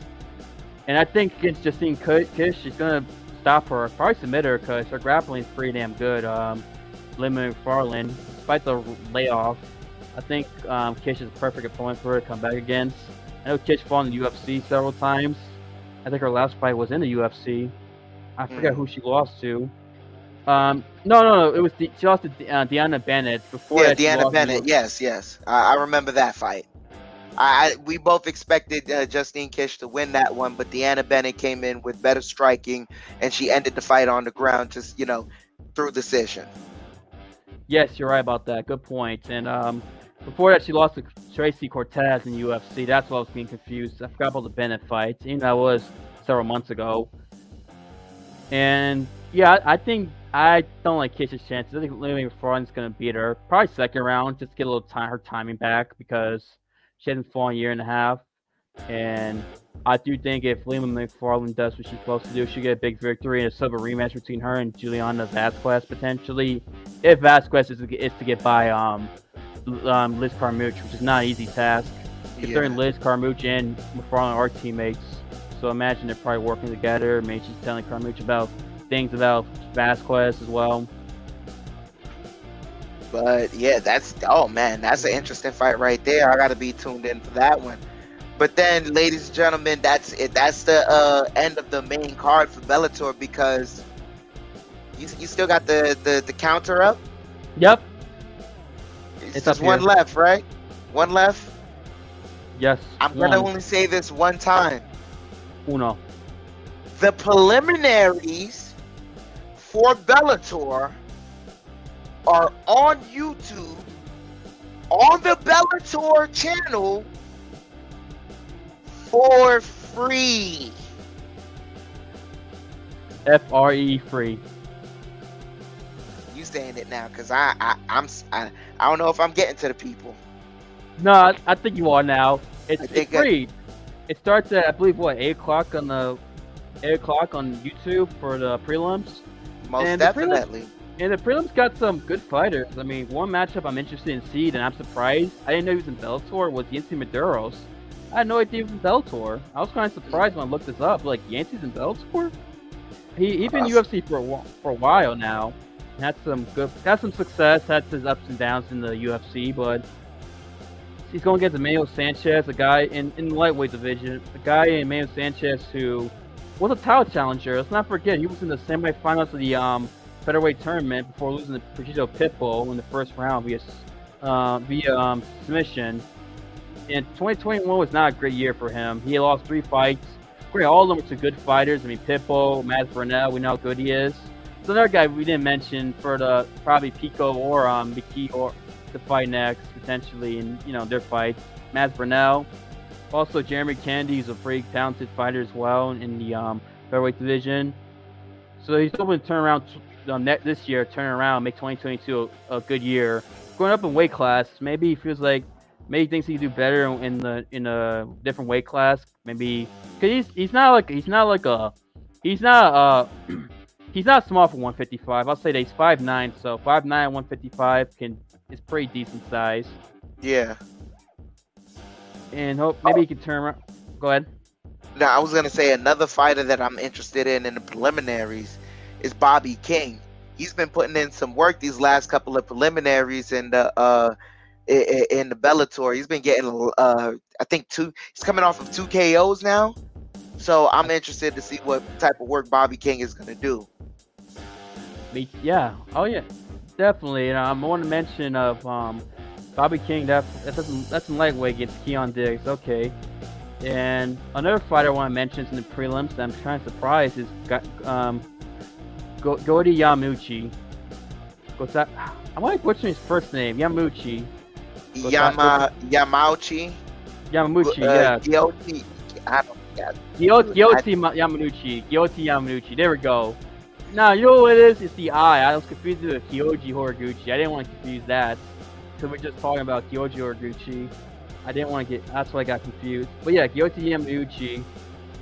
And I think against Justine Ki- Kish, she's gonna stop her, probably submit her because her grappling is pretty damn good. Um, Lynn Macfarlane, despite the layoff, I think um, Kish is a perfect opponent for her to come back against. I know Kish fought in the UFC several times. I think her last fight was in the UFC. I forget Mm. who she lost to. Um, no, no, no, it was De- she lost to De- uh, Deanna Bennett before. yeah, Deanna lost in the Bennett. Yes, yes, I, I remember that fight. I, I we both expected uh, Justine Kish to win that one, but Deanna Bennett came in with better striking, and she ended the fight on the ground, just you know, through decision. Yes, you're right about that. Good point. And um, before that, she lost to Tracy Cortez in UFC. That's why I was being confused. I forgot about the Bennett fight. Even that was several months ago. And yeah, I think I don't like Kish's chances. I think Lily Macfarlane's gonna beat her. Probably second round, just get a little time her timing back because she hasn't fought a year and a half. And I do think if Lima Macfarlane does what she's supposed to do, she'll get a big victory and a silver rematch between her and Juliana Vasquez potentially. If Vasquez is to get, is to get by um, um, Liz Carmouche, which is not an easy task. Considering Yeah. Liz Carmouche and Macfarlane are teammates, so imagine they're probably working together. Maybe she's telling Carmouche about things about Vasquez as well. But yeah, that's oh man, that's an interesting fight right there. I got to be tuned in for that one. But then, ladies and gentlemen, that's it. That's the uh, end of the main card for Bellator because you, you still got the, the the counter up. Yep. It's, It's just one here. left, right? One left. Yes. I'm gonna only say this one time. Uno. The preliminaries for Bellator are on YouTube on the Bellator channel for free. F R E free. You saying it now? Cause I, I I'm s- I, I don't know if I'm getting to the people. No, I, I think you are now. It's, it's think I- free. It starts at I believe what eight o'clock on the eight o'clock on YouTube for the prelims. Most And definitely. And the prelims got some good fighters. I mean, one matchup I'm interested in seeing, and I'm surprised. I didn't know he was in Bellator. Was Yancy Medeiros? I had no idea he was in Bellator. I was kind of surprised when I looked this up. Like Yancy's in Bellator. He he been Awesome. UFC for a while, for a while now. Had some good, had some success. Had his ups and downs in the UFC, but he's going against Emmanuel Sanchez, a guy in in the lightweight division, a guy in Emmanuel Sanchez who was a title challenger. Let's not forget he was in the semifinals of the um featherweight tournament before losing to Patricio Pitbull in the first round via uh, via um, submission. And 2021 was not a great year for him. He lost three fights. Great, all of them were to good fighters. I mean, Pitbull, Mads Burnell, we know how good he is. So another guy we didn't mention for the probably Pico or um McKee or to fight next potentially in you know their fights. Mads Burnell, also Jeremy Kennedy, is a pretty talented fighter as well in the um featherweight division. So he's hoping to turn around um, this year, turn around, make 2022 a, a good year. Going up in weight class, maybe he feels like maybe he thinks he can do better in- in the in a different weight class. Maybe because he's he's not like he's not like a he's not uh he's not small for 155. I'll say that he's 5'9", so 5'9", 155 can is pretty decent size. Yeah. And hope maybe he can turn around. Go ahead. Now I was gonna say another fighter that I'm interested in in the preliminaries is Bobby King. He's been putting in some work these last couple of preliminaries in the uh i- i- in the Bellator. He's been getting uh I think two. He's coming off of two KOs now. So I'm interested to see what type of work Bobby King is gonna do. Me, yeah. Oh yeah, definitely. And I'm want to mention of um, Bobby King. That that doesn't that's in lightweight against Keon Diggs. Okay. And another fighter I want to mention in the prelims that I'm kind of surprised is um, Go- Godi Yamuchi. What's that? I might butcher his first name. Yamuchi. That? Yama Yamauchi. Yamamuchi. uh, yeah. Gyochi. I don't yeah. Gyo- Gyoti Ma- Yamanuchi. Gyoti Yamanuchi. There we go. Now, you know what it is? It's the I. I was confused with Kyoji Horiguchi. I didn't want to confuse that. Because we're just talking about Kyoji Horiguchi. I didn't want to get. That's why I got confused. But yeah, Gyoti Yamanuchi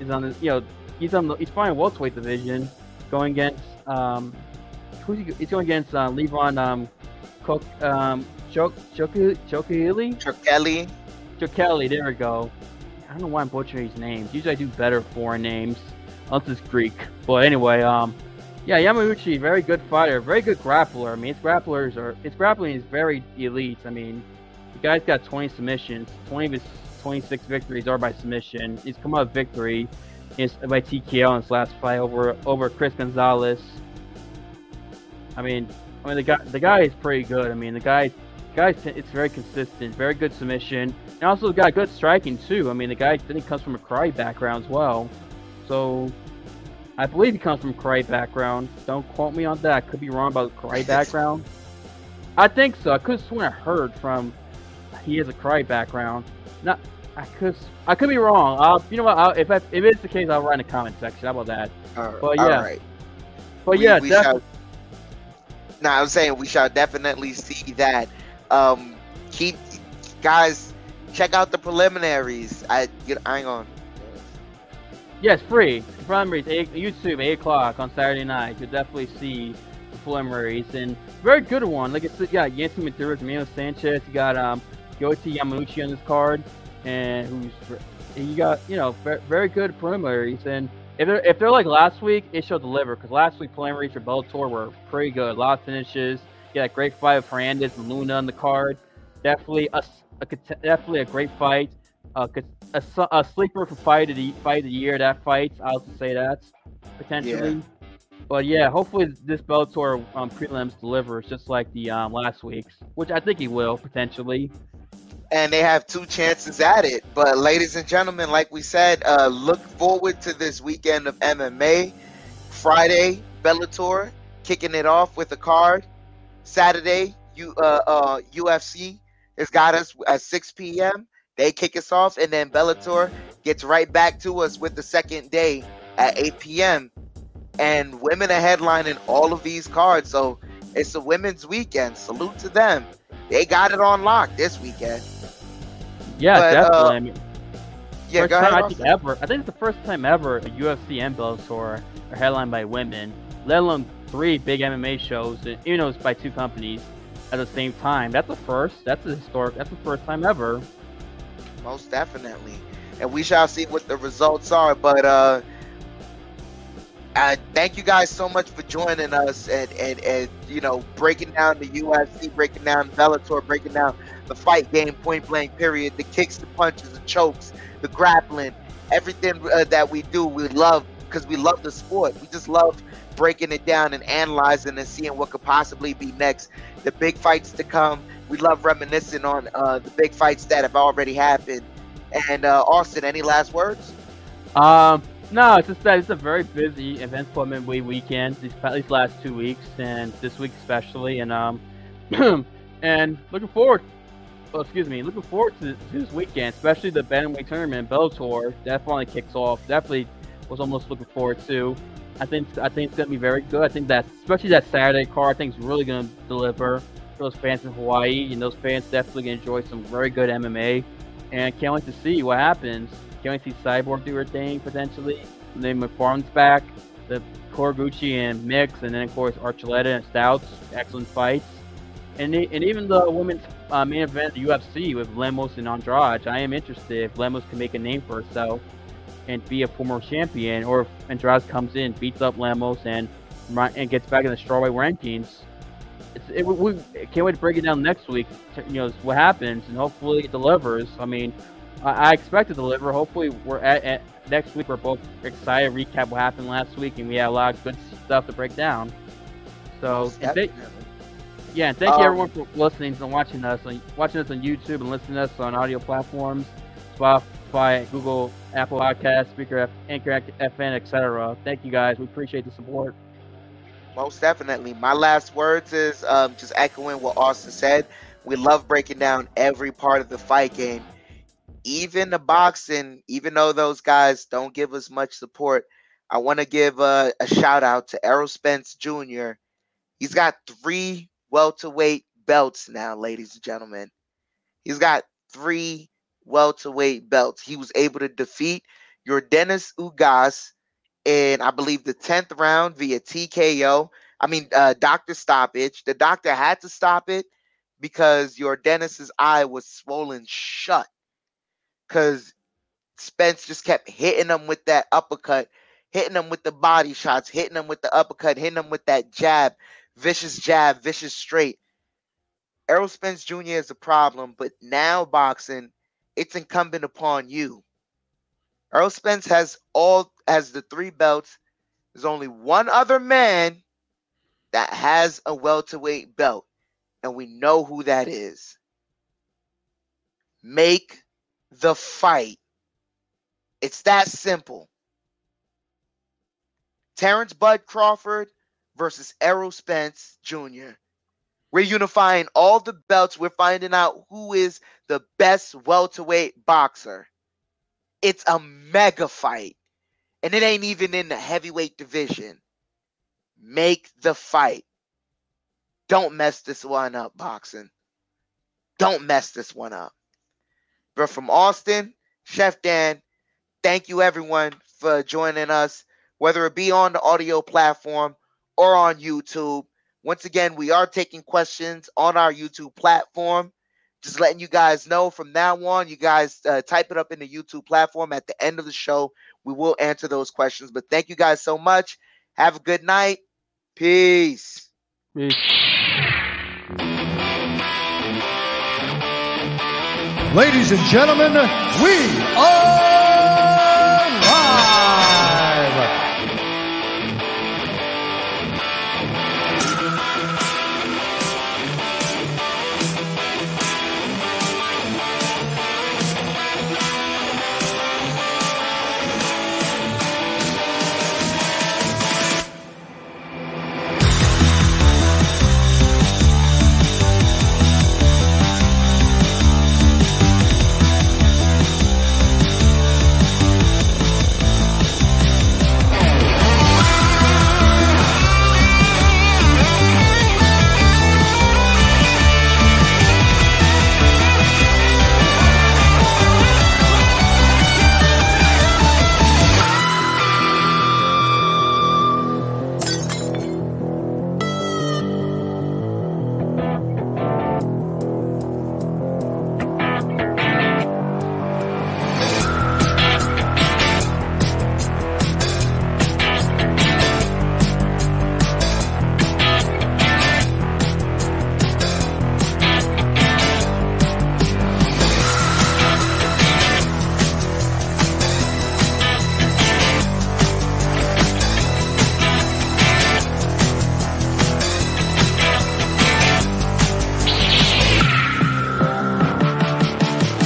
is on the. You know, he's on the. He's fighting welterweight division, going against. Um, who's he? He's going against uh, Levon um, Cook, um, Chok Choku Chokuhili. Kelly. Joe there we go. I don't know why I'm butchering these names. Usually I do better foreign names, unless it's Greek. But anyway, um, yeah, Yamauchi, very good fighter, very good grappler. I mean, his grapplers are, his grappling is very elite. I mean, the guy's got 20 submissions. 20 of his 26 victories are by submission. He's come out victory by TKO in his last fight over over Chris Gonzalez. I mean, I mean the guy the guy is pretty good. I mean the guy guy it's very consistent, very good submission, and also got good striking too. I mean the guy then he comes from a karate background as well, so I believe he comes from a karate background. Don't quote me on that. Could be wrong about the karate background. I think so. I could swear I heard from he has a karate background. Not I could I could be wrong. Uh, you know what? I'll, if I, if it's the case, I'll write in the comment section. How about that? All right. But yeah, All right. But We- yeah, we def- shall- No, I'm saying we shall definitely see that. Um, keep guys, check out the preliminaries. I know, I ain't gonna. Yes, free. The preliminaries, eight, YouTube, 8 o'clock on Saturday night. You'll definitely see the preliminaries. And very good one. Like I said, yeah, Yancy Medeiros, Emilio Sanchez. You got um, Yoti Yamauchi on this card. And who's and you got, you know, very, good preliminaries. And if they're, if they're like last week, it should deliver. Because last week, preliminaries for Bellator were pretty good. A lot of finishes. You got a great fight with Hernandez and Luna on the card. Definitely a, cont- definitely a great fight. Uh, a, a sleeper for fight of the fight of the year. That fight, I'll say that potentially. But yeah, hopefully this Bellator um, prelims delivers just like the um, last week's, which I think he will potentially. and they have two chances at it. But ladies and gentlemen, like we said, uh, look forward to this weekend of MMA. Friday, Bellator kicking it off with a card. Saturday, you uh, uh, UFC has got us at 6 p.m. They kick us off, and then Bellator gets right back to us with the second day at 8 p.m. And women are headlining all of these cards, so it's a women's weekend. Salute to them. They got it on lock this weekend. Yeah, But, uh, definitely. I mean, Yeah, first go ahead. I think ever. I think it's the first time ever a UFC and Bellator are headlined by women, let alone three big MMA shows. And, you know, it's by two companies at the same time. That's a first. That's a historic. That's the first time ever. Most definitely. And we shall see what the results are. But uh uh, thank you guys so much for joining us and, and, and you know breaking down the UFC, breaking down Bellator, breaking down the fight game, point blank period, the kicks, the punches, the chokes, the grappling, everything uh, that we do, we love because we love the sport. We just love breaking it down and analyzing and seeing what could possibly be next. The big fights to come. We love reminiscing on uh, the big fights that have already happened. And uh, Austin, any last words? Um, no, it's just that it's a very busy event eventful midway weekend these these last two weeks and this week especially, and um, and looking forward. Oh, excuse me, looking forward to, to this weekend, especially the bantamweight tournament. Bellator definitely kicks off. Definitely was almost looking forward to. I think I think it's gonna be very good. I think that especially that Saturday card, I think is really gonna deliver those fans in Hawaii, and those fans definitely enjoy some very good MMA. And can't wait to see what happens. Can't wait to see Cyborg do her thing potentially? And then Macfarlane's back, the Horiguchi and Mix, and then of course Archuleta and Stouts, excellent fights. And, e- and even the women's uh, main event, the UFC with Lemos and Andrade, I am interested if Lemos can make a name for herself and be a former champion, or if Andrade comes in, beats up Lemos, and and gets back in the strawweight rankings. It's, it, we, we can't wait to break it down next week. to- You know what happens, and hopefully it delivers. I mean, I, I expect to deliver. Hopefully, we're at, at next week. We're both excited. to Recap what happened last week, and we had a lot of good stuff to break down. So, Most and thank- definitely. yeah, and thank you Um, everyone for listening and watching us, on, watching us on YouTube and listening to us on audio platforms, Spotify, Google, Apple Podcast, Spreaker, F- Anchor FM, etc. Thank you guys. We appreciate the support. Most definitely. My last words is um, just echoing what Austin said. We love breaking down every part of the fight game. Even the boxing, even though those guys don't give us much support, I want to give a, a shout out to Errol Spence Jr. He's got three welterweight belts now, ladies and gentlemen. He's got three welterweight belts. He was able to defeat Yordenis Ugas in, I believe, the 10th round via TKO. I mean, uh, doctor stoppage. The doctor had to stop it because Yordenis's eye was swollen shut because Spence just kept hitting him with that uppercut, hitting him with the body shots, hitting him with the uppercut, hitting him with that jab, vicious jab, vicious straight. Errol Spence Jr. is a problem, but now boxing, it's incumbent upon you. Errol Spence has all has the three belts. There's only one other man that has a welterweight belt, and we know who that is. Make the fight. It's that simple. Terence Bud Crawford versus Errol Spence Jr. We're unifying all the belts. We're finding out who is the best welterweight boxer. It's a mega fight. And it ain't even in the heavyweight division. Make the fight. Don't mess this one up, boxing. Don't mess this one up. But from Austin, Chef Dan, thank you everyone for joining us, whether it be on the audio platform or on YouTube. Once again, we are taking questions on our YouTube platform. Just letting you guys know from now on, you guys uh, type it up in the YouTube platform at the end of the show. We will answer those questions. But thank you guys so much. Have a good night. Peace. Peace. Ladies and gentlemen, we are